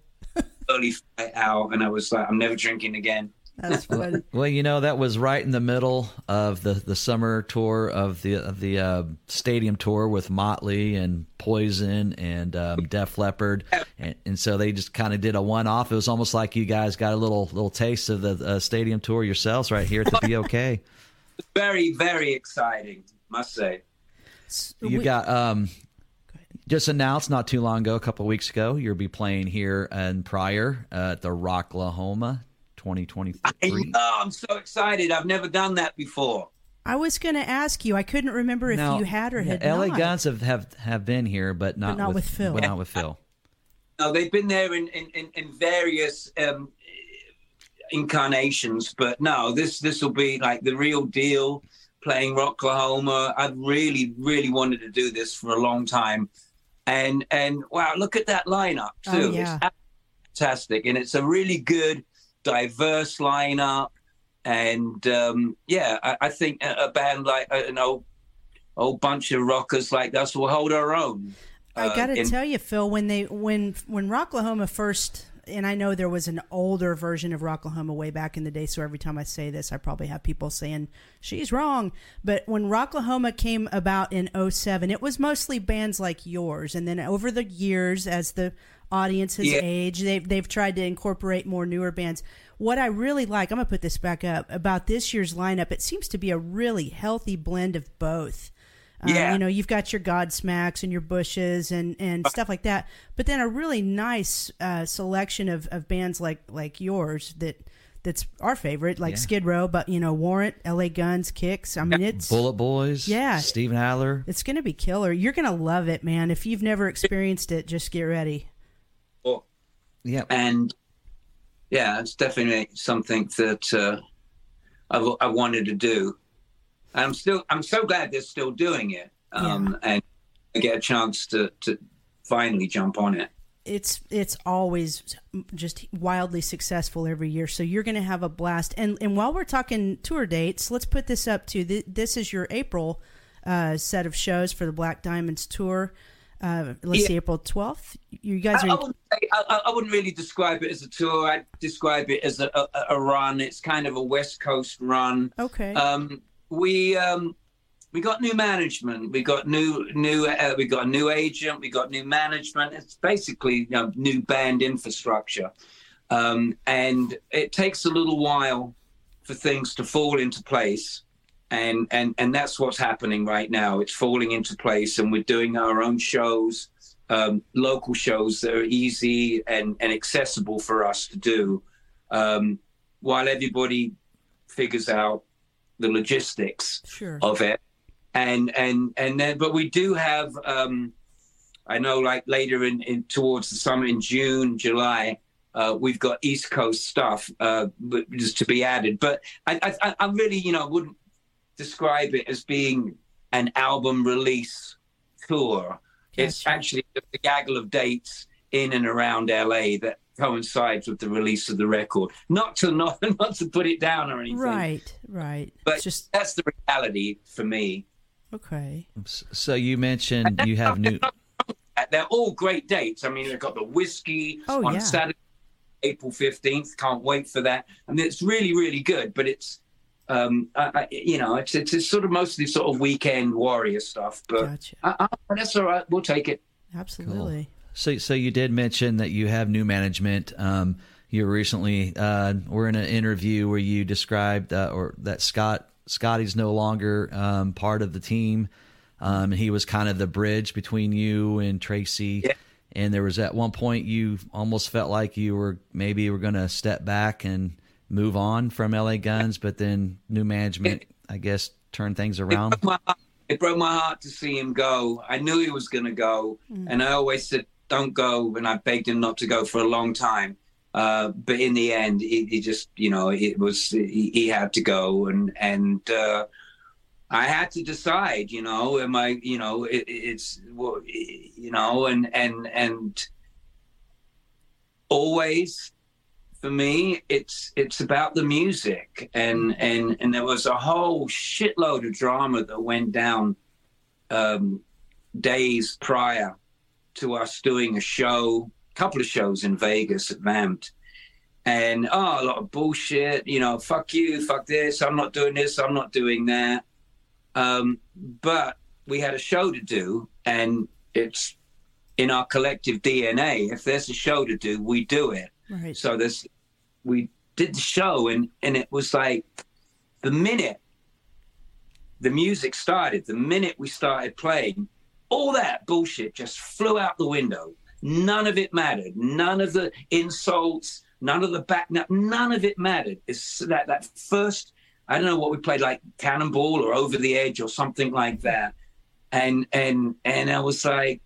[SPEAKER 4] Early flight out, and I was like, I'm never drinking again.
[SPEAKER 2] That's funny.
[SPEAKER 3] Well, you know that was right in the middle of the, the summer tour of the of the uh, stadium tour with Motley and Poison and um, Def Leppard, and, and so they just kind of did a one off. It was almost like you guys got a little little taste of the uh, stadium tour yourselves right here at the BOK.
[SPEAKER 4] Very very exciting, must say.
[SPEAKER 3] You
[SPEAKER 2] We-
[SPEAKER 3] got um, just announced not too long ago, a couple of weeks ago, you'll be playing here and prior uh, at the Rocklahoma 2023.
[SPEAKER 4] I know, I'm so excited. I've never done that before.
[SPEAKER 2] I was going to ask you. I couldn't remember if
[SPEAKER 3] Now,
[SPEAKER 2] you had or
[SPEAKER 3] yeah,
[SPEAKER 2] had
[SPEAKER 3] LA
[SPEAKER 2] not.
[SPEAKER 3] Guns have, have have been here, but not,
[SPEAKER 2] not with Phil.
[SPEAKER 3] But not with Phil.
[SPEAKER 4] No, they've been there in in, in, in various um, incarnations, but no, this this will be like the real deal. Playing Rocklahoma, I've really really wanted to do this for a long time, and and wow, look at that lineup
[SPEAKER 2] Oh,
[SPEAKER 4] too.
[SPEAKER 2] yeah.
[SPEAKER 4] It's fantastic, and it's a really good, diverse lineup. And um, yeah, I, I think a, a band like uh, an old old bunch of rockers like us will hold our own.
[SPEAKER 2] I
[SPEAKER 4] uh,
[SPEAKER 2] got to
[SPEAKER 4] in-
[SPEAKER 2] tell you, Phil, when they when when Rocklahoma first, and I know there was an older version of Rocklahoma way back in the day. So every time I say this, I probably have people saying she's wrong. But when Rocklahoma came about in 07, it was mostly bands like yours, and then over the years, as the audience has
[SPEAKER 4] Yeah.
[SPEAKER 2] aged, they've they've tried to incorporate more newer bands. What I really like, I'm gonna put this back up about this year's lineup. It seems to be a really healthy blend of both. Um,
[SPEAKER 4] Yeah.
[SPEAKER 2] you know, you've got your Godsmacks and your Bushes and, and stuff like that, but then a really nice uh, selection of, of bands like like yours that that's our favorite, like
[SPEAKER 3] Yeah.
[SPEAKER 2] Skid Row, but you know, Warrant, L.A. Guns, Kix. I mean, it's
[SPEAKER 3] Bullet Boys,
[SPEAKER 2] Yeah.
[SPEAKER 3] Steven Adler.
[SPEAKER 2] it's gonna be killer. You're gonna love it, man. If you've never experienced it, just get ready.
[SPEAKER 3] Well, Yeah,
[SPEAKER 4] and yeah, it's definitely something that uh, I've, I wanted to do. And I'm still, I'm so glad they're still doing it, um, and I get a chance to to finally jump on it.
[SPEAKER 2] it's it's always just wildly successful every year. So you're going to have a blast. And and while we're talking tour dates, let's put this up to this is your April uh, set of shows for the Black Diamonds tour. Uh, let's
[SPEAKER 4] Yeah.
[SPEAKER 2] see, April 12th. You guys
[SPEAKER 4] I, I
[SPEAKER 2] are
[SPEAKER 4] wouldn't, say, I, I wouldn't really describe it as a tour. I'd describe it as a, a, a run. It's kind of a West Coast run.
[SPEAKER 2] okay.
[SPEAKER 4] Um, we um, we got new management. We got new new. Uh, we got a new agent. We got new management. It's basically you know, new band infrastructure, um, and it takes a little while for things to fall into place. And and and that's what's happening right now. It's falling into place, and we're doing our own shows, um, local shows that are easy and and accessible for us to do, um, while everybody figures out the logistics
[SPEAKER 2] sure.
[SPEAKER 4] of it and and and then but we do have um I know like later in, in towards the summer in June, July, uh, we've got East Coast stuff uh, just to be added. But I, I, I really, you know, wouldn't describe it as being an album release tour. It's actually a gaggle of dates in and around LA that coincides with the release of the record. Not to not not to put it down or anything.
[SPEAKER 2] Right, right.
[SPEAKER 4] But just that's the reality for me.
[SPEAKER 2] Okay.
[SPEAKER 3] So you mentioned you have new.
[SPEAKER 4] They're all great dates. I mean, they've got the whiskey
[SPEAKER 2] oh,
[SPEAKER 4] on
[SPEAKER 2] yeah.
[SPEAKER 4] Saturday, April fifteenth. Can't wait for that. I mean, it's really, really good. But it's, um, I, I, you know, it's, it's, it's sort of mostly sort of weekend warrior stuff. But
[SPEAKER 2] gotcha.
[SPEAKER 4] I, that's all right. We'll take it.
[SPEAKER 2] Absolutely.
[SPEAKER 3] Cool. So, so you did mention that you have new management. Um, you recently uh, were in an interview where you described uh, or that Scott Scotty's no longer um, part of the team. Um, he was kind of the bridge between you and Tracii.
[SPEAKER 4] Yeah.
[SPEAKER 3] And there was at one point you almost felt like you were maybe you were going to step back and move on from LA Guns, but then new management, I guess, turned things around.
[SPEAKER 4] It broke my heart, broke my heart to see him go. I knew he was going to go, mm. and I always said, "Don't go," and I begged him not to go for a long time. Uh, but in the end, he, he, just, you know, it was he, he had to go, and and uh, I had to decide, you know, am I, you know, it, it's, you know, and and and always for me, it's it's about the music, and and and there was a whole shitload of drama that went down um, days prior to us doing a show a couple of shows in Vegas at Vamp'd. And oh, a lot of bullshit, you know, fuck you, fuck this, I'm not doing this, I'm not doing that. Um, but we had a show to do, and it's in our collective DNA. If there's a show to do, we do it.
[SPEAKER 2] Right.
[SPEAKER 4] So this, we did the show, and and it was like the minute the music started, the minute we started playing, all that bullshit just flew out the window. None of it mattered. None of the insults, none of the back, none of it mattered. It's that that first, I don't know what we played like Cannonball or Over the Edge or something like that, and and and I was like,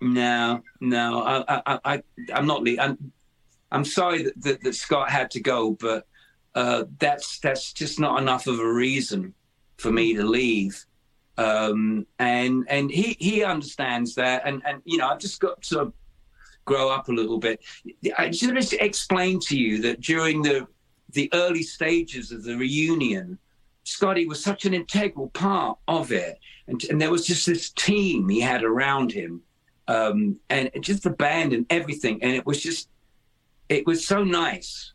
[SPEAKER 4] no, no, I I, I I'm not. I'm I'm sorry that, that, that Scott had to go, but uh, that's that's just not enough of a reason for me to leave um, and and he he understands that, and and you know I've just got to grow up a little bit. I just explain to you that during the the early stages of the reunion, Scotty was such an integral part of it, and, and there was just this team he had around him, um, and just the band and everything, and it was just it was so nice.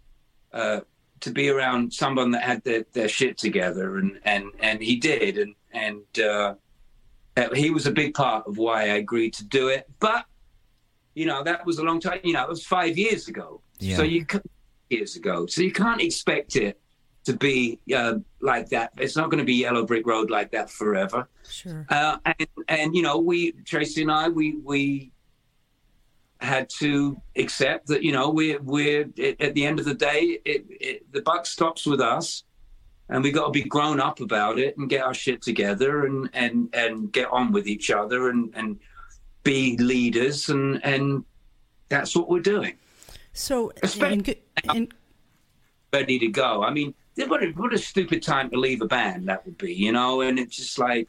[SPEAKER 4] Uh, to be around someone that had their, their shit together and, and, and he did and and uh, he was a big part of why I agreed to do it. But you know, that was a long time. You know, it was five years ago.
[SPEAKER 3] Yeah.
[SPEAKER 4] So you years ago. So you can't expect it to be uh, like that. It's not going to be Yellow Brick Road like that forever.
[SPEAKER 2] Sure.
[SPEAKER 4] Uh, and and you know, we Tracii and I, we we had to accept that you know we're we're at the end of the day, it, it, the buck stops with us and we got to be grown up about it and get our shit together and and and get on with each other and and be leaders and and that's what we're doing.
[SPEAKER 2] So and, and,
[SPEAKER 4] ready to go. I mean what a, what a stupid time to leave a band that would be you know? And it's just like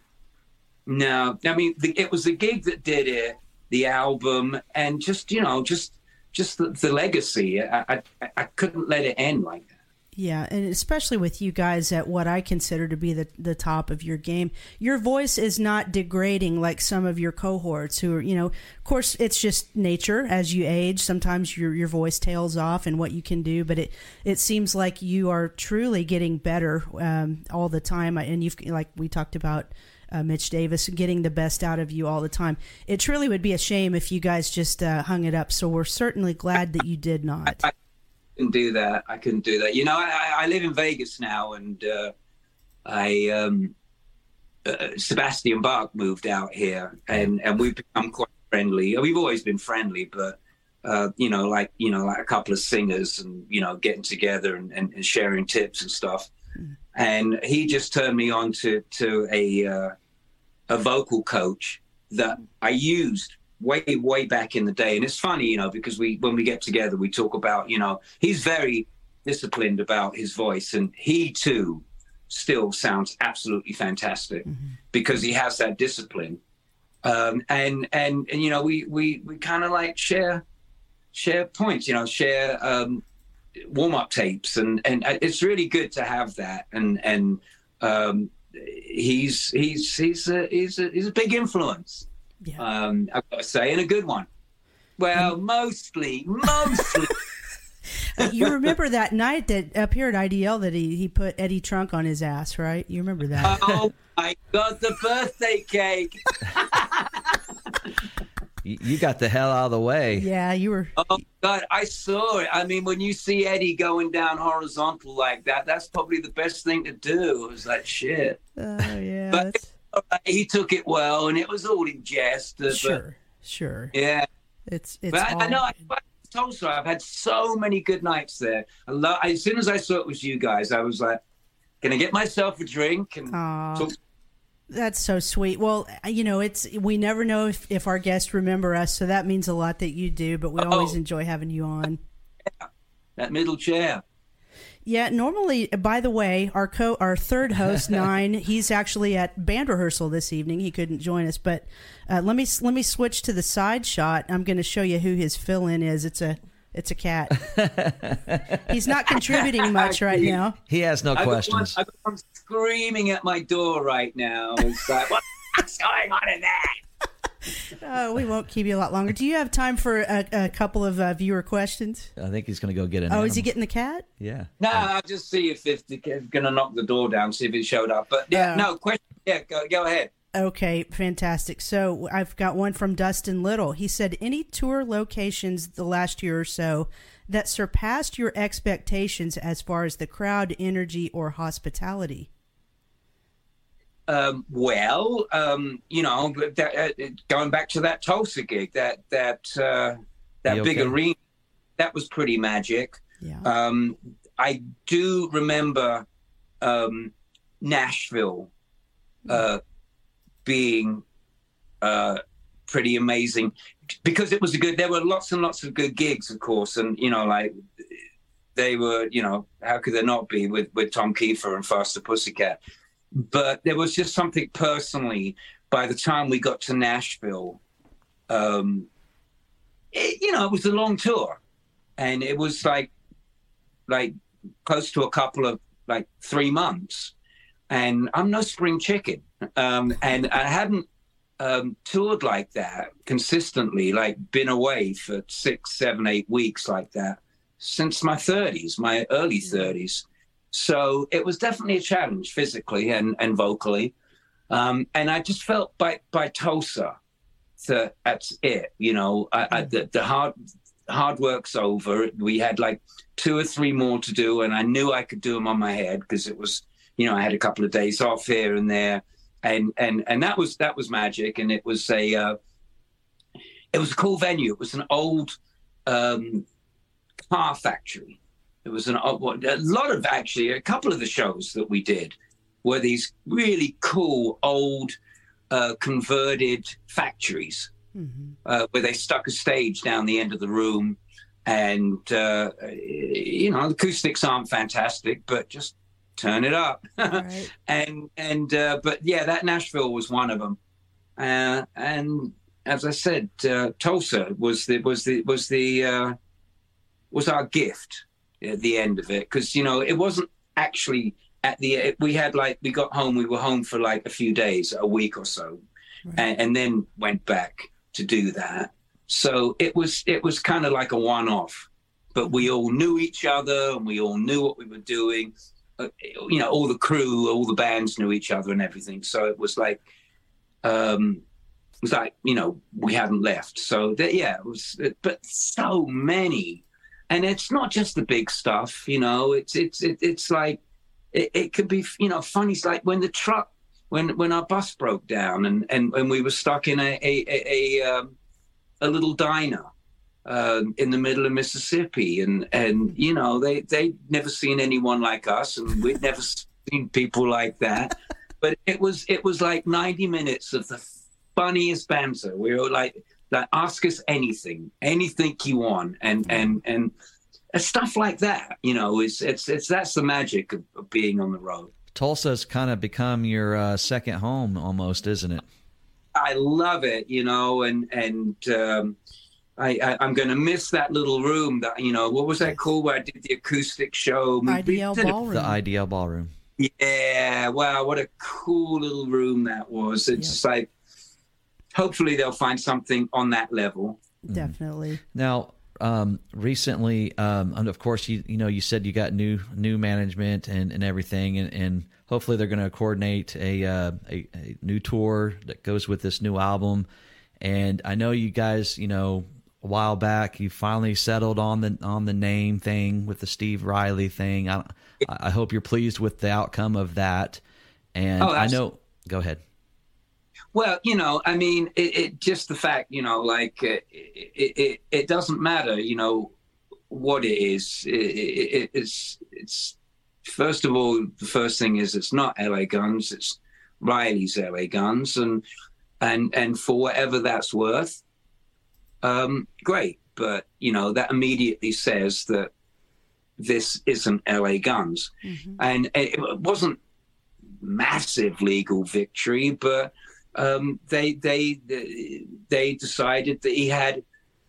[SPEAKER 4] no. I mean the, it was the gig that did it the album and just you know just just the, the legacy. I, I i couldn't let it end like that
[SPEAKER 2] yeah, and especially with you guys at what I consider to be the, the top of your game, your voice is not degrading like some of your cohorts who are, you know, of course, it's just nature as you age. Sometimes your your voice tails off and what you can do, but it it seems like you are truly getting better um, all the time. And you've like we talked about. Uh, Mitch Davis getting the best out of you all the time. It truly would be a shame if you guys just uh, hung it up. So we're certainly glad that you did not.
[SPEAKER 4] Couldn't do that. I couldn't do that. You know, I, I live in Vegas now, and uh, I um, uh, Sebastian Bach moved out here, and and we've become quite friendly. We've always been friendly, but uh, you know, like you know, like a couple of singers, and you know, getting together and, and, and sharing tips and stuff. Mm. And he just turned me on to to a uh, a vocal coach that I used way way back in the day, and it's funny, you know, because we when we get together, we talk about, you know, he's very disciplined about his voice, and he too still sounds absolutely fantastic mm-hmm. because he has that discipline. Um, and, and and you know we we we kind of like share share points, you know, share um, warm up tapes, and and it's really good to have that. And and um, he's he's he's a, he's a, he's a big influence. Yeah. Um, I've got to say, and a good one. Well, mm. mostly, mostly.
[SPEAKER 2] you remember that night that up here at IDL that he, he put Eddie Trunk on his ass, right? You remember that?
[SPEAKER 4] Oh my god, the birthday cake!
[SPEAKER 3] you got the hell out of the way.
[SPEAKER 2] Yeah, you were.
[SPEAKER 4] Oh God, I saw it. I mean, when you see Eddie going down horizontal like that, that's probably the best thing to do. It was like shit.
[SPEAKER 2] Oh yeah.
[SPEAKER 4] But he took it well, and it was all in jest. Uh,
[SPEAKER 2] sure, but, sure.
[SPEAKER 4] Yeah.
[SPEAKER 2] It's it's.
[SPEAKER 4] But I, I know. I, Tulsa, I've had so many good nights there. Lo- as soon as I saw it was you guys, I was like, "Can I get myself a drink?" And
[SPEAKER 2] talk- that's so sweet. Well, you know, it's we never know if, if our guests remember us, so that means a lot that you do. But we oh. always enjoy having you on.
[SPEAKER 4] Yeah. That middle chair.
[SPEAKER 2] Yeah, normally, by the way, our co our third host nine, he's actually at band rehearsal this evening. He couldn't join us, but uh, let me let me switch to the side shot. I'm going to show you who his fill in is. It's a it's a cat. He's not contributing much right now.
[SPEAKER 3] He has no questions.
[SPEAKER 4] I am screaming at my door right now. It's like, what's going on in there?
[SPEAKER 2] Oh, we won't keep you a lot longer. Do you have time for a, a couple of uh, viewer questions?
[SPEAKER 3] I think he's going to go get it.
[SPEAKER 2] Oh, animal. is he getting the cat?
[SPEAKER 3] Yeah.
[SPEAKER 4] No, I'll just see if it's going to knock the door down, see if it showed up. But yeah, uh, no question. Yeah, go, go ahead.
[SPEAKER 2] Okay, fantastic. So I've got one from Dustin Little. He said, Any tour locations the last year or so that surpassed your expectations as far as the crowd, energy, or hospitality?
[SPEAKER 4] Um, well, um, you know, that, uh, going back to that Tulsa gig, that that uh, that okay? big arena, that was pretty magic.
[SPEAKER 2] Yeah.
[SPEAKER 4] Um, I do remember um, Nashville. Uh, being uh, pretty amazing because it was a good. There were lots and lots of good gigs, of course, and you know, like they were, you know, how could there not be with with Tom Keifer and Faster Pussycat? But there was just something personally. By the time we got to Nashville, um, it, you know, it was a long tour, and it was like like close to a couple of like three months and I'm no spring chicken. Um, and I hadn't um, toured like that consistently, like been away for six, seven, eight weeks like that since my 30s, my early 30s. Mm. So it was definitely a challenge physically and, and vocally. Um, and I just felt by, by Tulsa that that's it. You know, I, I, the, the hard hard work's over. We had like two or three more to do, and I knew I could do them on my head because it was you know, I had a couple of days off here and there, and and and that was that was magic, and it was a uh, it was a cool venue. It was an old um, car factory. It was an uh, a lot of actually a couple of the shows that we did were these really cool old uh, converted factories mm-hmm. uh, where they stuck a stage down the end of the room and uh, you know the acoustics aren't fantastic but just turn it up. Right. and and uh, but yeah, that Nashville was one of them. Uh, and as I said, uh, Tulsa was the was the was the uh, was our gift at the end of it because you know it wasn't actually at the we had like we got home we were home for like a few days a week or so right. and, and then went back to do that so it was it was kind of like a one-off but we all knew each other and we all knew what we were doing uh, you know, all the crew, all the bands knew each other and everything. So it was like, um, it was like, you know, we hadn't left. So that, yeah, it was, but so many. And it's not just the big stuff, you know, it's, it's, it, it's like, it, it could be, you know, funny. It's like when the truck, when, when our bus broke down and, and when we were stuck in a, a, a, a, um, a little diner um, in the middle of Mississippi, and and you know they they'd never seen anyone like us, and we'd never seen people like that. But it was it was like ninety minutes of the funniest banter. We were like That ask us anything, anything you want, and and and stuff like that. You know, it's it's it's that's the magic of, of being on the road.
[SPEAKER 3] Tulsa's kind of become your uh, second home almost, isn't it?
[SPEAKER 4] I love it, you know, and and um, I, I am going to miss that little room. That you know, what was that called? Where I did the acoustic show.
[SPEAKER 2] IDL ballroom.
[SPEAKER 3] The IDL ballroom.
[SPEAKER 4] Yeah, wow, what a cool little room that was. It's yep. like, hopefully they'll find something on that level.
[SPEAKER 2] Definitely.
[SPEAKER 3] Now, um, recently, um, and of course, you you know, you said you got new new management and, and everything, and, and hopefully they're going to coordinate a, uh, a, a new tour that goes with this new album. And I know you guys, you know, a while back, you finally settled on the on the name thing with the Steve Riley thing. I I hope you're pleased with the outcome of that. And oh, I know, go ahead.
[SPEAKER 4] Well, you know, I mean, it, it just the fact, you know, like uh, it, it, it, doesn't matter, you know, what it is. It, it's, it's, first of all, the first thing is it's not LA Guns, it's Riley's LA Guns. And, and, and for whatever that's worth, um, great. But, you know, that immediately says that this isn't LA Guns. Mm-hmm. And it wasn't massive legal victory, but, um, they they they decided that he had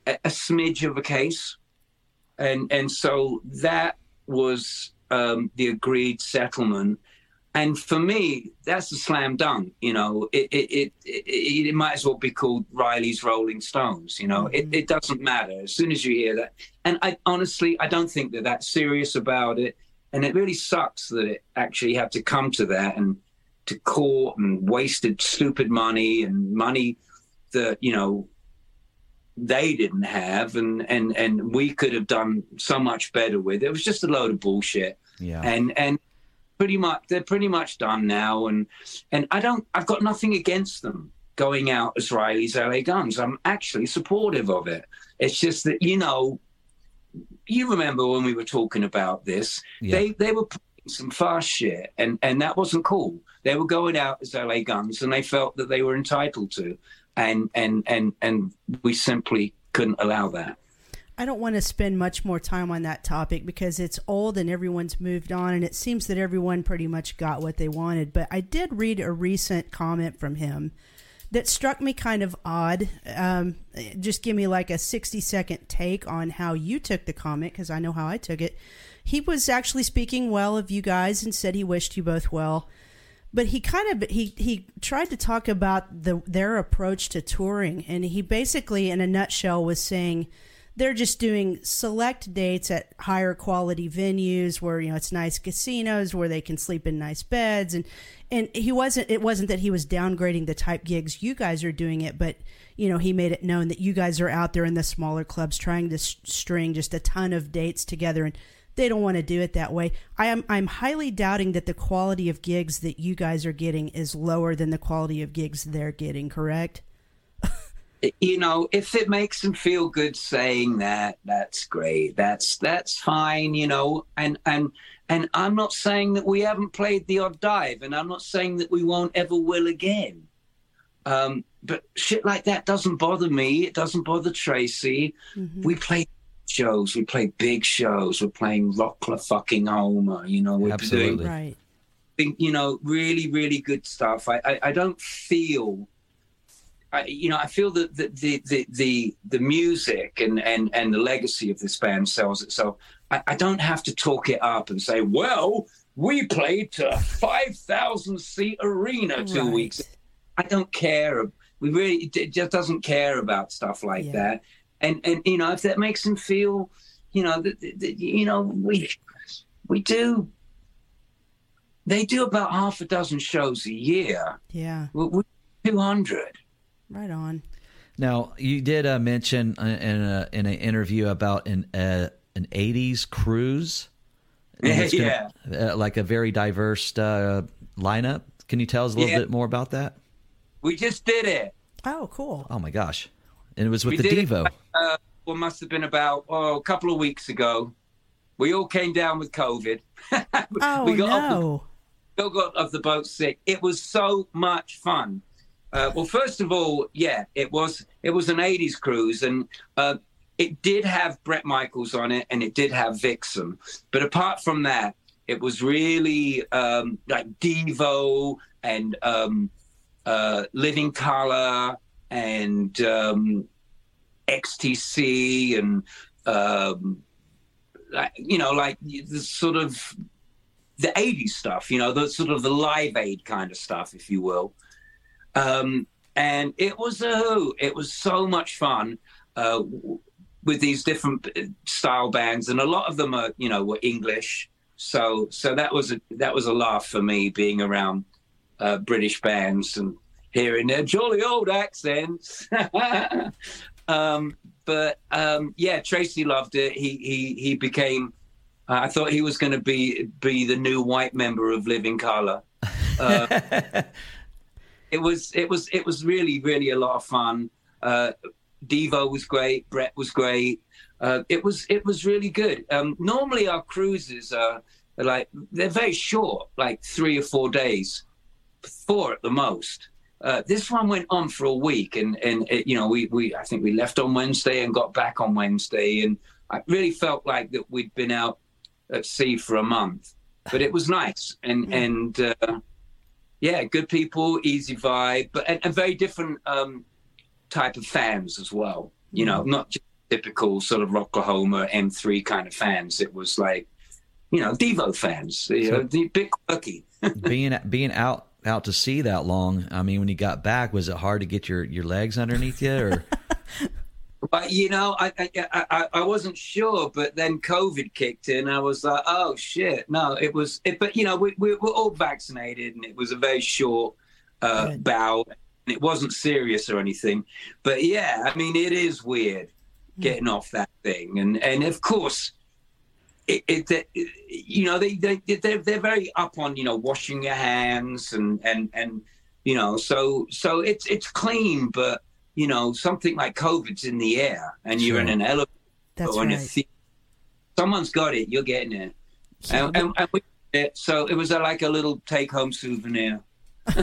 [SPEAKER 4] a, a, smidge of a case, and and so that was um, the agreed settlement. And for me, that's a slam dunk. You know, it it, it it, it might as well be called Riley's Rolling Stones. You know, mm-hmm. it, it doesn't matter as soon as you hear that. And I honestly, I don't think they're that that's serious about it. And it really sucks that it actually had to come to that. And to court and wasted stupid money and money that you know they didn't have and and and we could have done so much better with. It was just a load of bullshit.
[SPEAKER 3] Yeah.
[SPEAKER 4] And and pretty much they're pretty much done now and and i don't i've got nothing against them going out as riley's la guns. I'm actually supportive of it. It's just that you know you remember when we were talking about this? Yeah. they they were putting some fast shit and and that wasn't cool they were going out as LA Guns, and they felt that they were entitled to, and and and and we simply couldn't allow that.
[SPEAKER 2] I don't want to spend much more time on that topic because it's old and everyone's moved on, and it seems that everyone pretty much got what they wanted. But I did read a recent comment from him that struck me kind of odd. Um, just give me like a 60 second take on how you took the comment because I know how I took it. He was actually speaking well of you guys and said he wished you both well but he kind of he he tried to talk about the their approach to touring and he basically in a nutshell was saying they're just doing select dates at higher quality venues where you know it's nice casinos where they can sleep in nice beds and and he wasn't it wasn't that he was downgrading the type gigs you guys are doing it but you know he made it known that you guys are out there in the smaller clubs trying to string just a ton of dates together and they don't want to do it that way. I am I'm highly doubting that the quality of gigs that you guys are getting is lower than the quality of gigs they're getting, correct?
[SPEAKER 4] you know, if it makes them feel good saying that, that's great. That's that's fine, you know. And and and I'm not saying that we haven't played the odd dive, and I'm not saying that we won't ever will again. Um, but shit like that doesn't bother me. It doesn't bother Tracii. Mm-hmm. We played shows. We play big shows. We're playing Rockla fucking homa. You know, we're
[SPEAKER 3] Absolutely.
[SPEAKER 4] doing,
[SPEAKER 2] right.
[SPEAKER 4] you know, really, really good stuff. I, I, I don't feel, I, you know, I feel that the, the, the, the, the music and, and, and the legacy of this band sells itself. I, I don't have to talk it up and say, well, we played to 5,000 seat arena two right. weeks. I don't care. We really, it just doesn't care about stuff like yeah. that and and you know if that makes them feel you know that, that you know we we do they do about half a dozen shows a year.
[SPEAKER 2] Yeah.
[SPEAKER 4] We're, 200
[SPEAKER 2] right on.
[SPEAKER 3] Now you did uh, mention uh, in a in an interview about an uh, an 80s cruise.
[SPEAKER 4] Gonna, yeah.
[SPEAKER 3] uh, like a very diverse uh, lineup. Can you tell us a little yeah. bit more about that?
[SPEAKER 4] We just did it.
[SPEAKER 2] Oh cool.
[SPEAKER 3] Oh my gosh and it was with we the Devo. It,
[SPEAKER 4] uh, what must have been about oh, a couple of weeks ago. We all came down with COVID.
[SPEAKER 2] oh
[SPEAKER 4] we
[SPEAKER 2] got no!
[SPEAKER 4] Off the, got off the boat sick. It was so much fun. Uh, well, first of all, yeah, it was it was an '80s cruise, and uh, it did have Bret Michaels on it, and it did have Vixen. But apart from that, it was really um, like Devo and um, uh, Living Colour and um, XTC and um, like, you know, like the sort of the 80s stuff, you know, the sort of the live aid kind of stuff, if you will. Um, and it was a who. it was so much fun uh, with these different uh, style bands, and a lot of them are you know were English. So so that was a that was a laugh for me being around uh, British bands and hearing their jolly old accents. um, but um, yeah, Tracii loved it. He he he became. Uh, I thought he was going to be be the new white member of Living Colour. Uh, it was it was it was really really a lot of fun. Uh, Devo was great. Bret was great. Uh, it was it was really good. Um, normally our cruises are, are like they're very short, like three or four days, four at the most. Uh, this one went on for a week, and and it, you know we we I think we left on Wednesday and got back on Wednesday, and I really felt like that we'd been out at sea for a month, but it was nice, and mm. and uh, yeah, good people, easy vibe, but and, and very different um, type of fans as well. You know, mm. not just typical sort of Rocklahoma M3 kind of fans. It was like, you know, Devo fans, you so know, the bit quirky.
[SPEAKER 3] being being out out to sea that long, I mean, when you got back, was it hard to get your, your legs underneath you, or?
[SPEAKER 4] But you know, I, I, I I wasn't sure, but then COVID kicked in. I was like, oh shit, no, it was. It, but you know, we, we were all vaccinated, and it was a very short uh, bout. And it wasn't serious or anything, but yeah, I mean, it is weird hmm. getting mm. off that thing, and and of course, it, it, it, you know they they they're, they're very up on you know washing your hands and and and you know so so it's it's clean but you know something like covid's in the air and you're in an elevator
[SPEAKER 2] That's or in right. a
[SPEAKER 4] someone's got it you're getting it yeah. and, and, and we, so it was a, like a little take home souvenir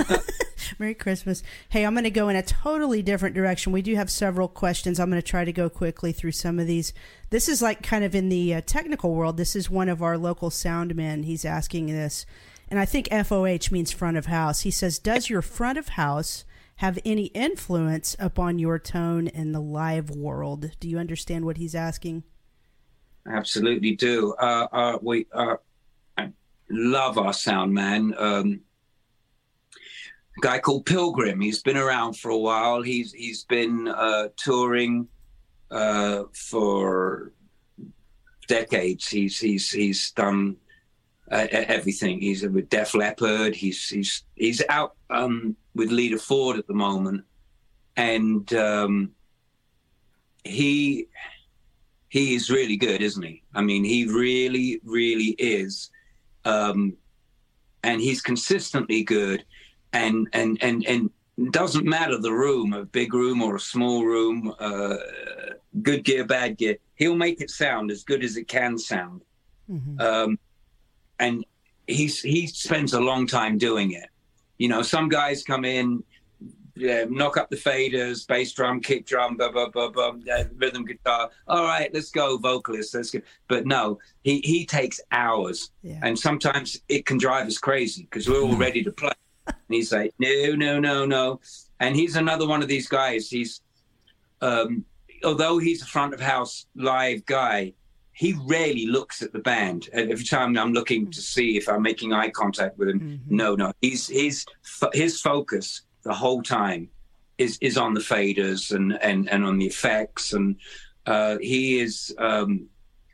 [SPEAKER 2] Merry Christmas. Hey, I'm going to go in a totally different direction. We do have several questions. I'm going to try to go quickly through some of these. This is like kind of in the uh, technical world. This is one of our local sound men. He's asking this. And I think FOH means front of house. He says, Does your front of house have any influence upon your tone in the live world? Do you understand what he's asking?
[SPEAKER 4] Absolutely do. Uh, uh, we uh, love our sound man. Um, guy called Pilgrim. He's been around for a while. He's he's been uh, touring uh, for decades. He's he's he's done uh, everything. He's with Def Leppard. He's he's he's out um, with Lita Ford at the moment, and um, he he is really good, isn't he? I mean, he really really is, um, and he's consistently good and and and and doesn't matter the room, a big room or a small room, uh, good gear, bad gear. He'll make it sound as good as it can sound, mm-hmm. um, and he's he spends a long time doing it. You know, some guys come in, yeah, knock up the faders, bass drum, kick drum, blah blah blah blah, uh, rhythm guitar. All right, let's go, vocalist. Let's go. But no, he he takes hours, yeah. and sometimes it can drive us crazy because we're all ready to play and he's like, no, no, no, no. And he's another one of these guys. He's, um, although he's a front of house live guy, he rarely looks at the band. Every time I'm looking to see if I'm making eye contact with him, mm-hmm. no, no. He's his his focus the whole time is is on the faders and and and on the effects, and uh, he is um,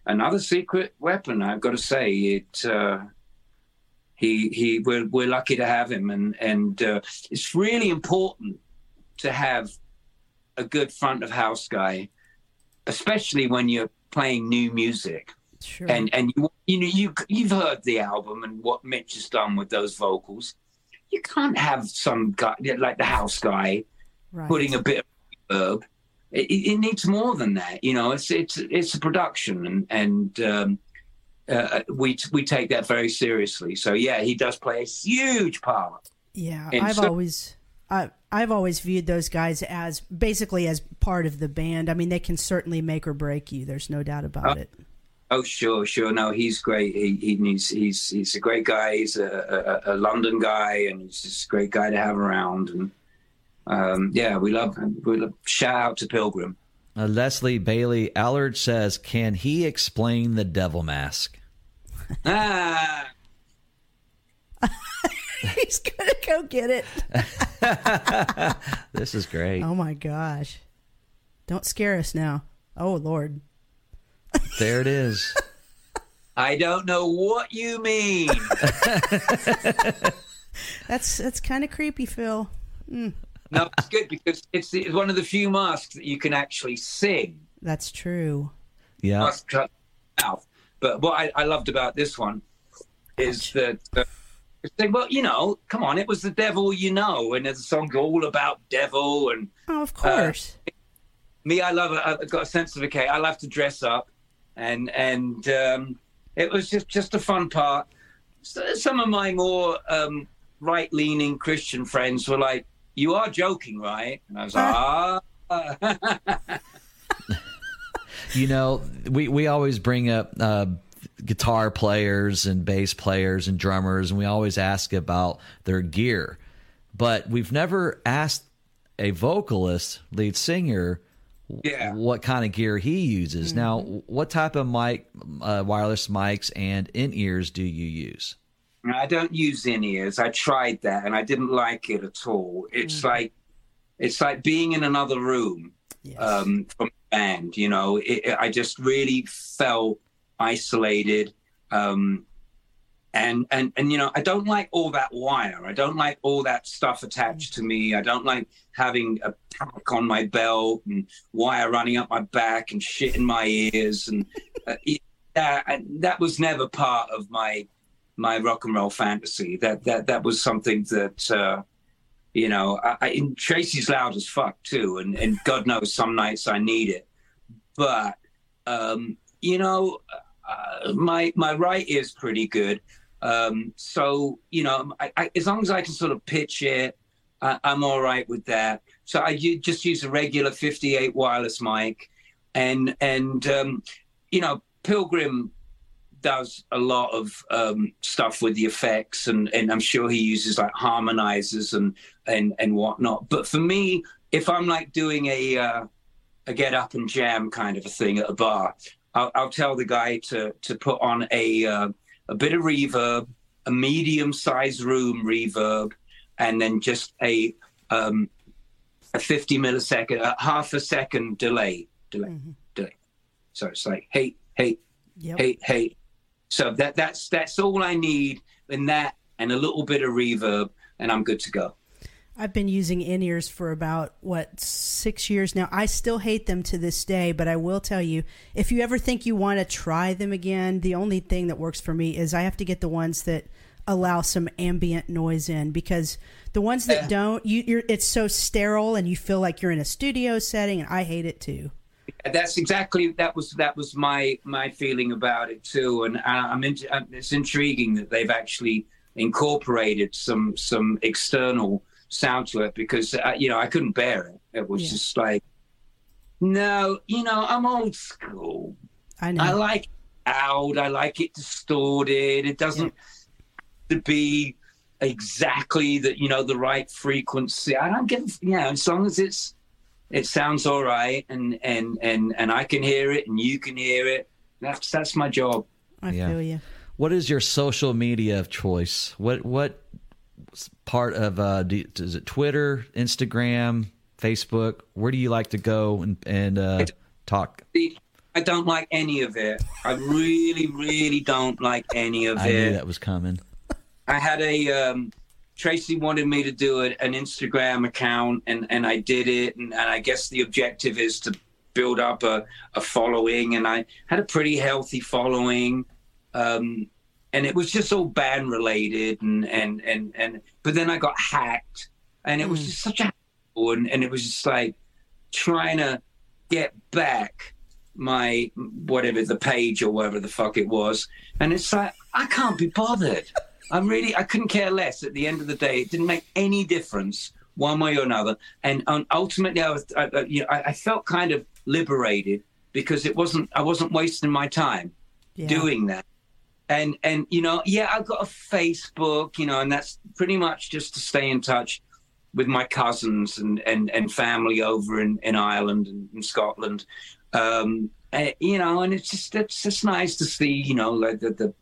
[SPEAKER 4] another secret weapon. I've got to say it. Uh, he he we're, we're lucky to have him. And and uh, it's really important to have a good front of house guy especially when you're playing new music.
[SPEAKER 2] Sure.
[SPEAKER 4] and and you you know you you've heard the album and what Mitch has done with those vocals. You can't have some guy like the house guy right. putting a bit of reverb. It, it, needs more than that you know it's it's it's a production. And and um, uh, we we take that very seriously. So yeah, he does play a huge part.
[SPEAKER 2] Yeah, I've so- always I, I've always viewed those guys as basically as part of the band. I mean, they can certainly make or break you. There's no doubt about
[SPEAKER 4] Oh.
[SPEAKER 2] it.
[SPEAKER 4] Oh, sure, sure. No, he's great. He, he he's he's he's a great guy. He's a, a, a London guy, and he's just a great guy to have around. And um, yeah, we love him. We love, shout out to Pilgrim.
[SPEAKER 3] Uh, Leslie Bailey Allard says, "Can he explain the devil mask?"
[SPEAKER 4] Ah,
[SPEAKER 2] He's gonna go get it.
[SPEAKER 3] This is great.
[SPEAKER 2] Oh my gosh! Don't scare us now. Oh Lord.
[SPEAKER 3] There it is.
[SPEAKER 4] I don't know what you mean.
[SPEAKER 2] That's that's kind of creepy, Phil.
[SPEAKER 4] No, it's good because it's, it's one of the few masks that you can actually sing.
[SPEAKER 2] That's true.
[SPEAKER 3] Yeah.
[SPEAKER 4] Mask cut mouth. But what I, I loved about this one is that. Uh, it's like, well, you know, come on, it was the devil, you know, and the song's all about devil and
[SPEAKER 2] Oh, of course.
[SPEAKER 4] me, I love it. I've got a sense of okay. I love to dress up, and and um, it was just just a fun part. So, some of my more um, right-leaning Christian friends were like, "You are joking, right?" And I was like, "Ah."
[SPEAKER 3] You know, we, we always bring up uh, guitar players and bass players and drummers, and we always ask about their gear. But we've never asked a vocalist, lead singer,
[SPEAKER 4] Yeah.
[SPEAKER 3] what kind of gear he uses. Now, what type of mic, uh, wireless mics, and in ears do you use?
[SPEAKER 4] I don't use in ears. I tried that and I didn't like it at all. It's like it's like being in another room
[SPEAKER 2] Yes.
[SPEAKER 4] um, from the band. You know, it, it- I just really felt isolated. Um, and and and you know, I don't like all that wire. I don't like all that stuff attached to me. I don't like having a pack on my belt and wire running up my back and shit in my ears. And uh, it- that that was never part of my my rock and roll fantasy. That that that was something that. Uh, you know, I, I, and Tracii's loud as fuck too, and, and God knows some nights I need it. But um, you know, uh, my my right ear's pretty good. Um, so you know, I, I, as long as I can sort of pitch it, I, I'm all right with that. So I just use a regular 58 wireless mic, and and um, you know, Pilgrim does a lot of um, stuff with the effects, and, and I'm sure he uses like harmonizers and and and whatnot. But for me, if I'm like doing a uh, a get up and jam kind of a thing at a bar, I'll, I'll tell the guy to to put on a uh, a bit of reverb, a medium sized room reverb, and then just a um, a 50 millisecond, a half a second delay, delay, delay. So it's like, hey, hey,
[SPEAKER 2] Yep.
[SPEAKER 4] hey, hey. So that that's that's all I need, and that and a little bit of reverb, and I'm good to go.
[SPEAKER 2] I've been using in ears for about what six years now. I still hate them to this day, but I will tell you if you ever think you want to try them again, the only thing that works for me is I have to get the ones that allow some ambient noise in because the ones that
[SPEAKER 4] Yeah.
[SPEAKER 2] don't, you, you're it's so sterile and you feel like you're in a studio setting, and I hate it too.
[SPEAKER 4] That's exactly that was that was my my feeling about it too, and I, I'm in, it's intriguing that they've actually incorporated some some external sound to it because uh, you know I couldn't bear it. It was
[SPEAKER 2] Yeah.
[SPEAKER 4] just like, no, you know I'm old school.
[SPEAKER 2] I know.
[SPEAKER 4] I like it loud. I like it distorted. It doesn't to be exactly the you know the right frequency. I don't give yeah, as long as it's it sounds all right and and and and I can hear it and you can hear it. That's that's my job.
[SPEAKER 2] I
[SPEAKER 3] Yeah.
[SPEAKER 2] feel you.
[SPEAKER 3] What is your social media of choice? What what part of uh, do, is it Twitter, Instagram, Facebook? Where do you like to go and and uh, talk?
[SPEAKER 4] I don't like any of it. I really, really don't like any of
[SPEAKER 3] I
[SPEAKER 4] it.
[SPEAKER 3] knew that was coming.
[SPEAKER 4] I had a um, Tracii wanted me to do a, an Instagram account, and and I did it, and, and I guess the objective is to build up a, a following, and I had a pretty healthy following, um, and it was just all band related, and and and and but then I got hacked, and it was just such a and and it was just like trying to get back my whatever the page or whatever the fuck it was. And it's like i can't be bothered i'm really i couldn't care less at the end of the day it didn't make any difference one way or another. And, and ultimately, I was, I, I- you know, I, I felt kind of liberated because it wasn't, I wasn't wasting my time
[SPEAKER 2] Yeah.
[SPEAKER 4] doing that. And and you know, yeah, I've got a Facebook, you know, and that's pretty much just to stay in touch with my cousins and and, and family over in, in Ireland and in Scotland. Um, eh, you know, and it's just it's just nice to see, you know, like the the,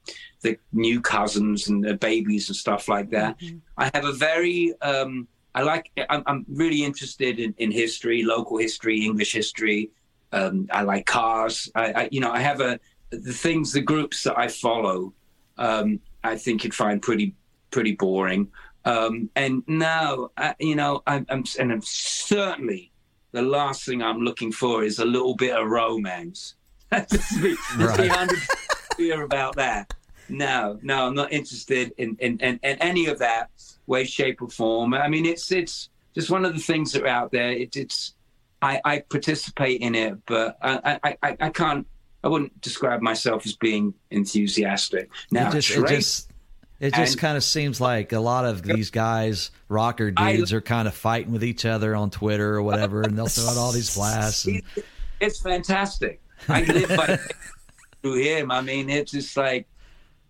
[SPEAKER 4] the new cousins and the babies and stuff like that. I have a very um, I like I'm, I'm really interested in, in history, local history, English history. Um, I like cars. I, I you know I have a the things the groups that I follow. Um, I think you'd find pretty pretty boring. Um, and now I, you know I, I'm and I'm certainly the last thing I'm looking for is a little bit of romance. Let's be, let's be 100% clear about that. No, no, I'm not interested in, in, in, in any of that way, shape, or form. I mean, it's it's just one of the things that are out there. It, it's I, I participate in it, but I, I, I, I can't. I wouldn't describe myself as being enthusiastic. Now,
[SPEAKER 3] it just, it just, it just
[SPEAKER 4] and-
[SPEAKER 3] kind of seems like a lot of these guys, rocker
[SPEAKER 4] I-
[SPEAKER 3] dudes, are kind of fighting with each other on Twitter or whatever, and they'll throw out all these blasts. And,
[SPEAKER 4] it's fantastic. I live by through him. I mean, it's just like,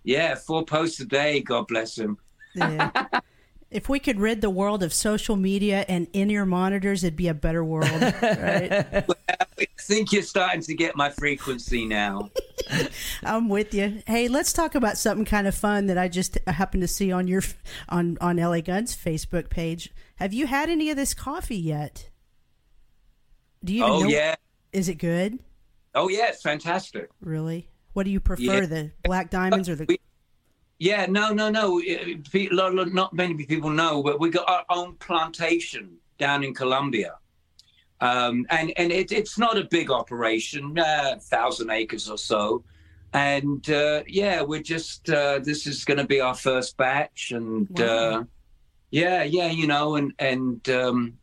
[SPEAKER 4] yeah, four posts a day. God bless him.
[SPEAKER 2] Yeah. if we could rid the world of social media and in-ear monitors, it'd be a better world, right?
[SPEAKER 4] I think you're starting to get my frequency now.
[SPEAKER 2] I'm with you. Hey, let's talk about something kind of fun that I just happened to see on your on on LA Guns Facebook page. Have you had any of this coffee yet? Do you? Even
[SPEAKER 4] Oh
[SPEAKER 2] know-
[SPEAKER 4] yeah,
[SPEAKER 2] Is it good?
[SPEAKER 4] oh yeah, it's fantastic.
[SPEAKER 2] Really? What do you prefer,
[SPEAKER 4] Yeah.
[SPEAKER 2] the black diamonds or the?
[SPEAKER 4] We- Yeah, no, no, no. Pe- lo- lo- Not many people know, but we got our own plantation down in Colombia, um, and and it, it's not a big operation, uh, thousand acres or so, and uh, yeah, we're just uh, this is going to be our first batch, and
[SPEAKER 2] Wow.
[SPEAKER 4] uh, yeah, yeah, you know, and and um,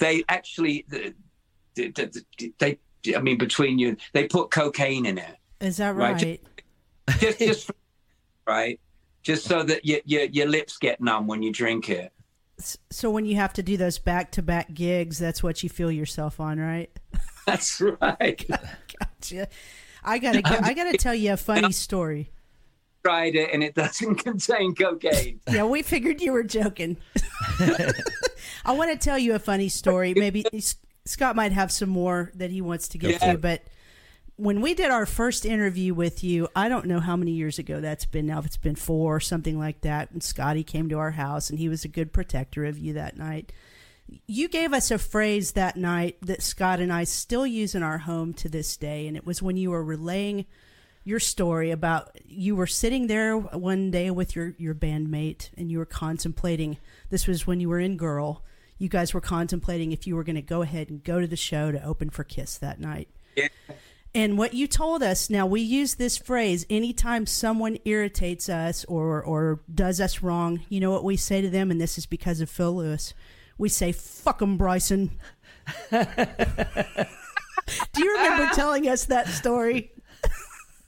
[SPEAKER 4] they actually the, the, the, they, I mean, between you, they put cocaine in it
[SPEAKER 2] Is that
[SPEAKER 4] Right.
[SPEAKER 2] right?
[SPEAKER 4] just just right just so that your, your your lips get numb when you drink it
[SPEAKER 2] So when you have to do those back-to-back gigs, that's what you feel yourself on, right?
[SPEAKER 4] that's right
[SPEAKER 2] Gotcha. I gotta, go, I gotta tell you a funny story.
[SPEAKER 4] tried it and it doesn't contain cocaine
[SPEAKER 2] Yeah, we figured you were joking. I want to tell you a funny story. Maybe Scott might have some more that he wants to get
[SPEAKER 4] Yeah.
[SPEAKER 2] to, but when we did our first interview with you, I don't know how many years ago that's been now, if it's been four or something like that, and Scotty came to our house and he was a good protector of you that night. You gave us a phrase that night that Scott and I still use in our home to this day, and it was when you were relaying your story about you were sitting there one day with your your bandmate and you were contemplating this was when you were in girl you guys were contemplating if you were going to go ahead and go to the show to open for kiss that night
[SPEAKER 4] yeah
[SPEAKER 2] and what you told us now we use this phrase anytime someone irritates us or or does us wrong you know what we say to them? And this is because of phil lewis. We say fuck 'em bryson. Do you remember telling us that story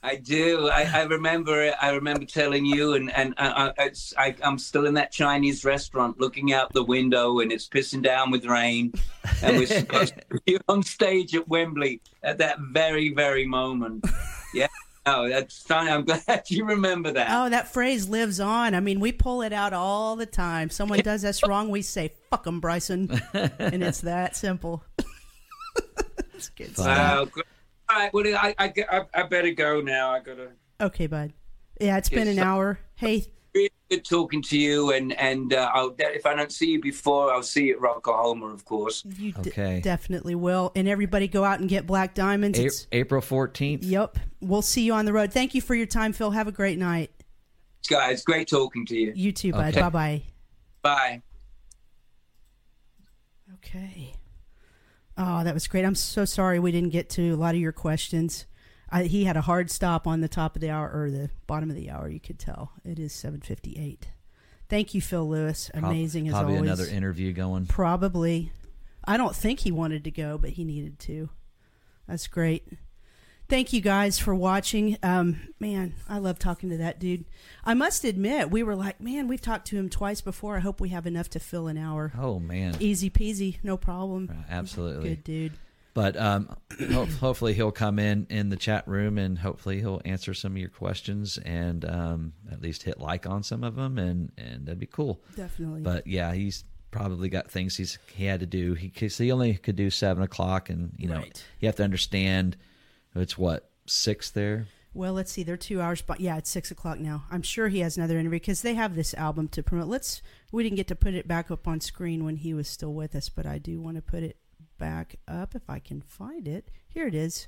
[SPEAKER 4] i do I, I remember i remember telling you and and I, I, it's, I i'm still in that chinese restaurant looking out the window and it's pissing down with rain and we're supposed to be on stage at wembley at that very very moment yeah no that's fine i'm glad you remember that
[SPEAKER 2] Oh, that phrase lives on. I mean, we pull it out all the time. Someone does us wrong, we say "fuck 'em, Bryson," and it's that simple. it's good.
[SPEAKER 4] Wow, good. All right well I, I i i better go now i gotta
[SPEAKER 2] Okay, bud. Yeah, it's been an
[SPEAKER 4] sir.
[SPEAKER 2] hour. Hey,
[SPEAKER 4] really good talking to you, and and uh, I'll if I don't see you before, I'll see you at Rocklahoma, of course.
[SPEAKER 2] you d-
[SPEAKER 3] Okay.
[SPEAKER 2] definitely will. And everybody, go out and get black diamonds.
[SPEAKER 3] A-
[SPEAKER 2] It's,
[SPEAKER 3] April 14th.
[SPEAKER 2] yep. We'll see you on the road. Thank you for your time, Phil. Have a great night.
[SPEAKER 4] Guys, great talking to you.
[SPEAKER 2] You too, bud.
[SPEAKER 3] Okay.
[SPEAKER 2] Bye bye.
[SPEAKER 4] Bye.
[SPEAKER 2] Okay. Oh, that was great. I'm so sorry we didn't get to a lot of your questions. I, he had a hard stop on the top of the hour or the bottom of the hour. You could tell it is 7:58. Thank you, Phil Lewis.
[SPEAKER 3] Prob-
[SPEAKER 2] Amazing as
[SPEAKER 3] Probably
[SPEAKER 2] always.
[SPEAKER 3] another interview going.
[SPEAKER 2] Probably. I don't think he wanted to go, but he needed to. That's great. Thank you guys for watching. Um, man, I love talking to that dude. I must admit, we were like, man, we've talked to him twice before. I hope we have enough to fill an hour.
[SPEAKER 3] Oh man,
[SPEAKER 2] Easy peasy, no problem.
[SPEAKER 3] absolutely.
[SPEAKER 2] Good dude.
[SPEAKER 3] But um, ho- hopefully he'll come in in the chat room and hopefully he'll answer some of your questions and um, at least hit like on some of them and and that'd be cool.
[SPEAKER 2] Definitely.
[SPEAKER 3] But yeah, he's probably got things he's he had to do. He he only could do seven o'clock, and you know
[SPEAKER 2] Right.
[SPEAKER 3] you have to understand it's what six there.
[SPEAKER 2] Well, let's see. They're two hours, but yeah, it's six o'clock now. I'm sure he has another interview because they have this album to promote. Let's. We didn't get to put it back up on screen when he was still with us, but I do want to put it back up if I can find it. Here it is.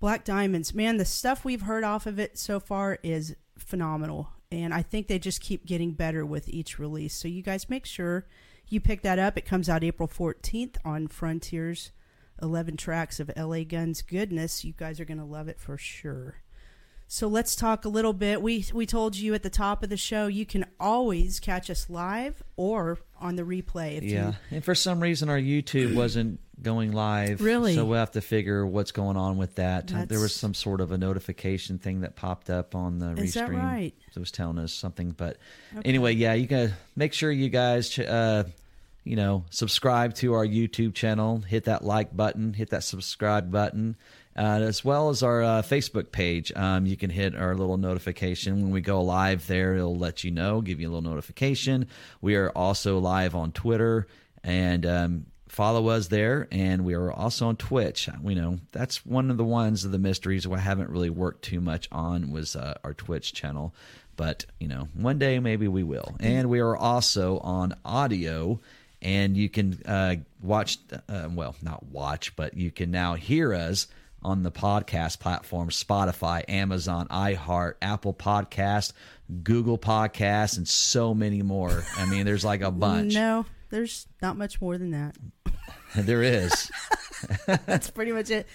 [SPEAKER 2] Black Diamonds. Man, the stuff we've heard off of it so far is phenomenal, and I think they just keep getting better with each release. So you guys make sure you pick that up. It comes out April 14th on Frontiers. 11 tracks of LA Guns goodness. You guys are going to love it for sure. So let's talk a little bit. We we told you at the top of the show you can always catch us live or on the replay if
[SPEAKER 3] Yeah,
[SPEAKER 2] you
[SPEAKER 3] and for some reason our YouTube wasn't going live.
[SPEAKER 2] Really?
[SPEAKER 3] So we'll have to figure what's going on with that. There was some sort of a notification thing that popped up on the
[SPEAKER 2] Is that right?
[SPEAKER 3] It was telling us something. But anyway, yeah, you gotta make sure you guys, uh, you know, subscribe to our YouTube channel. Hit that like button. Hit that subscribe button. Uh, as well as our uh, Facebook page, um, you can hit our little notification when we go live. There, it'll let you know, give you a little notification. We are also live on Twitter, and um, follow us there. And we are also on Twitch. We know that's one of the ones of the mysteries I haven't really worked too much on was uh, our Twitch channel. But you know, one day maybe we will. And we are also on audio, and you can uh, watch. Uh, well, not watch, but you can now hear us on the podcast platform Spotify, Amazon, iHeart, Apple Podcast, Google Podcast, and so many more. I mean, there's like a bunch.
[SPEAKER 2] No, there's not much more than that.
[SPEAKER 3] There is.
[SPEAKER 2] That's pretty much it.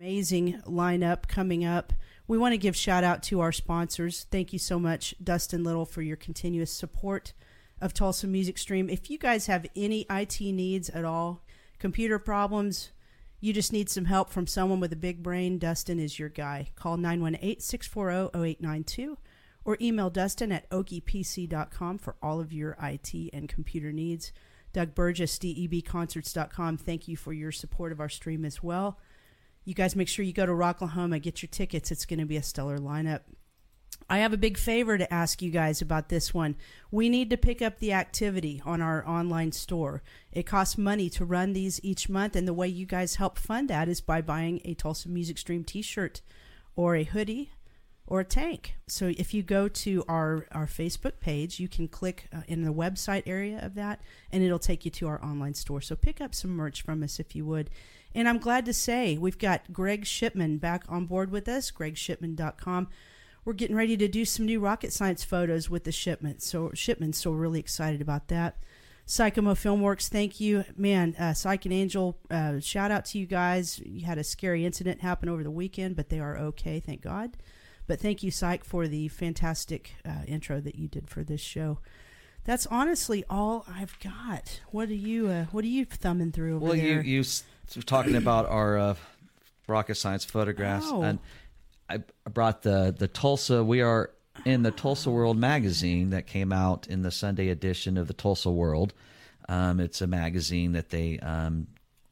[SPEAKER 2] Amazing lineup coming up. We want to give shout out to our sponsors. Thank you so much, Dustin Little, for your continuous support of Tulsa Music Stream. If you guys have any IT needs at all, computer problems, you just need some help from someone with a big brain, Dustin is your guy. Call 918 640 0892 or email Dustin at okiepc.com for all of your IT and computer needs. Doug Burgess, DEBconcerts.com. Thank you for your support of our stream as well. You guys make sure you go to Rocklahoma, get your tickets. It's going to be a stellar lineup. I have a big favor to ask you guys about this one. We need to pick up the activity on our online store. It costs money to run these each month, and the way you guys help fund that is by buying a Tulsa Music Stream t shirt or a hoodie or a tank. So if you go to our, our Facebook page, you can click uh, in the website area of that, and it'll take you to our online store. So pick up some merch from us if you would. And I'm glad to say we've got Greg Shipman back on board with us, gregshipman.com. We're getting ready to do some new rocket science photos with the shipment. So Shipman, so we're really excited about that. Sykeomo Filmworks, thank you, man. Uh, Psych and Angel, uh, shout out to you guys. You had a scary incident happen over the weekend, but they are okay, thank God. But thank you, Psych, for the fantastic uh, intro that you did for this show. That's honestly all I've got. What are you? Uh, what are you thumbing through over
[SPEAKER 3] Well, you
[SPEAKER 2] there?
[SPEAKER 3] you s- were talking about our uh, rocket science photographs,
[SPEAKER 2] Oh.
[SPEAKER 3] and I brought the the Tulsa. We are in the Tulsa World magazine that came out in the Sunday edition of the Tulsa World. Um, it's a magazine that they um,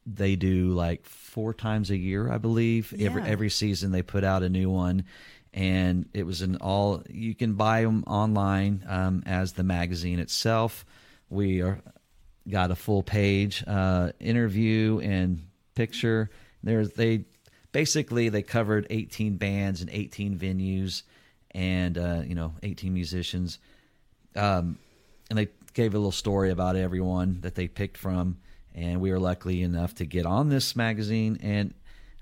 [SPEAKER 3] they do like four times a year, I believe. Every every season they put out a new one, and it was an all you can buy them online um, as the magazine itself. We are got a full page uh, interview and picture. There's they basically they covered 18 bands and 18 venues and uh, you know 18 musicians. Um, and they gave a little story about everyone that they picked from and we were lucky enough to get on this magazine. And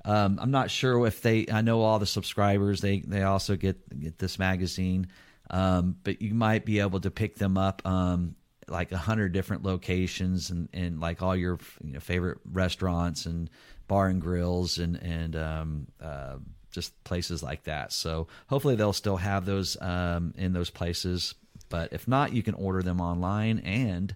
[SPEAKER 3] um, i'm not sure if they i know all the subscribers they they also get get this magazine. Um, but you might be able to pick them up um, like a hundred different locations and, and like all your you know, favorite restaurants and bar and grills and and um, uh, just places like that. So hopefully they'll still have those um, in those places. But if not, you can order them online, and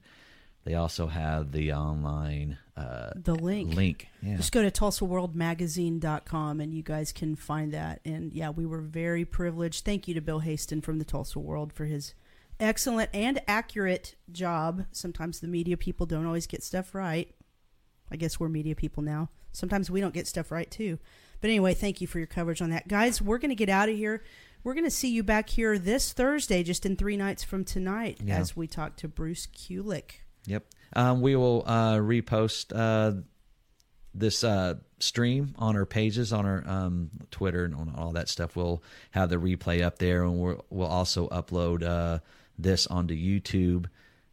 [SPEAKER 3] they also have the online uh,
[SPEAKER 2] the link.
[SPEAKER 3] Link, yeah.
[SPEAKER 2] Just go to TulsaWorldMagazine.com and you guys can find that. And yeah, we were very privileged. Thank you to Bill Haston from the Tulsa World for his excellent and accurate job. Sometimes the media people don't always get stuff right. I guess we're media people now. Sometimes we don't get stuff right too. But anyway, thank you for your coverage on that. Guys, we're going to get out of here. We're going to see you back here this Thursday, just in three nights from tonight,
[SPEAKER 3] Yeah.
[SPEAKER 2] as we talk to Bruce Kulick.
[SPEAKER 3] Yep. Um, we will uh, repost uh, this uh, stream on our pages, on our um, Twitter, and on all that stuff. We'll have the replay up there, and we'll, we'll also upload uh, this onto YouTube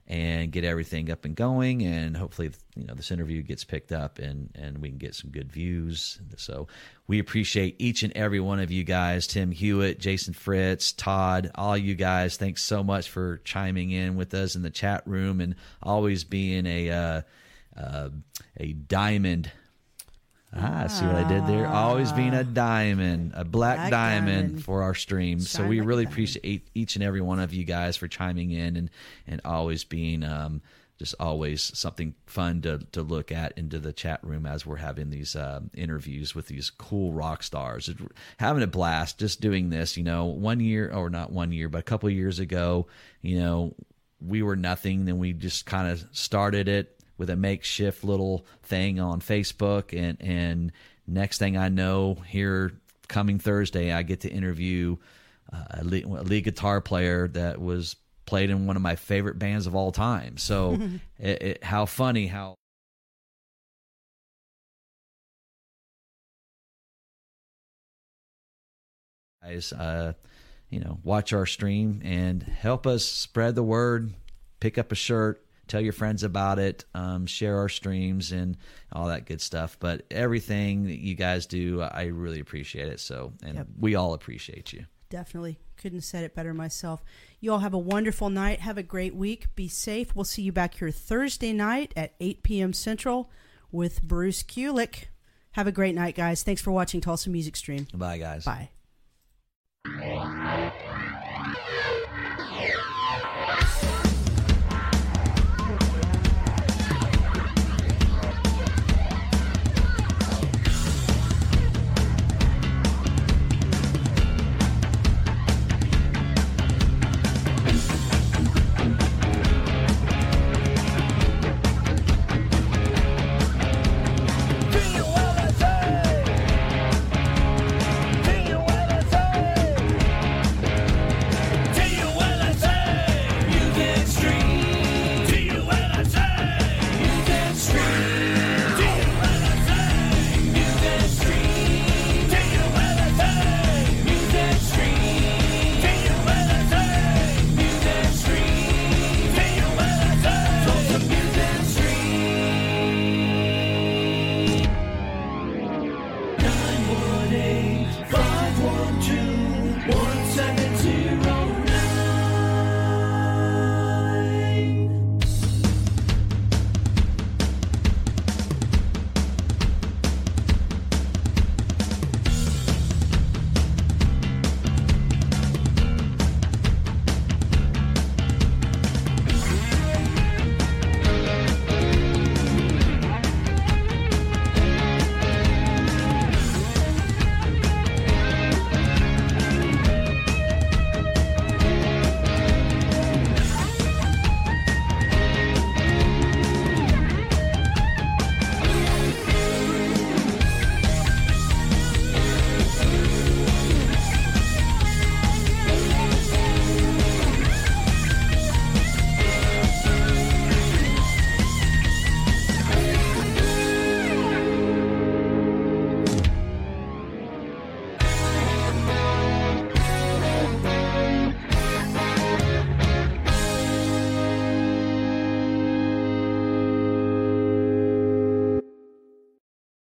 [SPEAKER 3] and get everything up and going. And hopefully, you know, this interview gets picked up, and and we can get some good views. So we appreciate each and every one of you guys, Tim Hewitt, Jason Fritz, Todd, all you guys. Thanks so much for chiming in with us in the chat room and always being a uh, uh, a diamond. Ah, see what I did there? Always being a diamond, a black,
[SPEAKER 2] Black
[SPEAKER 3] diamond,
[SPEAKER 2] diamond.
[SPEAKER 3] for our stream. So we
[SPEAKER 2] like
[SPEAKER 3] really appreciate each and every one of you guys for chiming in and and always being um, just always something fun to to look at into the chat room as we're having these um, interviews with these cool rock stars. Having a blast just doing this. You know, one year or not one year, but a couple of years ago, you know, we were nothing. Then we just kind of started it with a makeshift little thing on Facebook, and and next thing I know, here coming Thursday, I get to interview uh, a, lead, a lead guitar player that was played in one of my favorite bands of all time. So, it, it, how funny how. Guys, uh, you know, watch our stream and help us spread the word. Pick up a shirt, tell your friends about it, um, share our streams and all that good stuff. But everything that you guys do, I really appreciate it. So, and
[SPEAKER 2] Yep.
[SPEAKER 3] we all appreciate you.
[SPEAKER 2] Definitely. Couldn't have said it better myself. You all have a wonderful night. Have a great week. Be safe. We'll see you back here Thursday night at 8 p.m. Central with Bruce Kulick. Have a great night, guys. Thanks for watching Tulsa Music Stream.
[SPEAKER 3] Bye, guys.
[SPEAKER 2] Bye.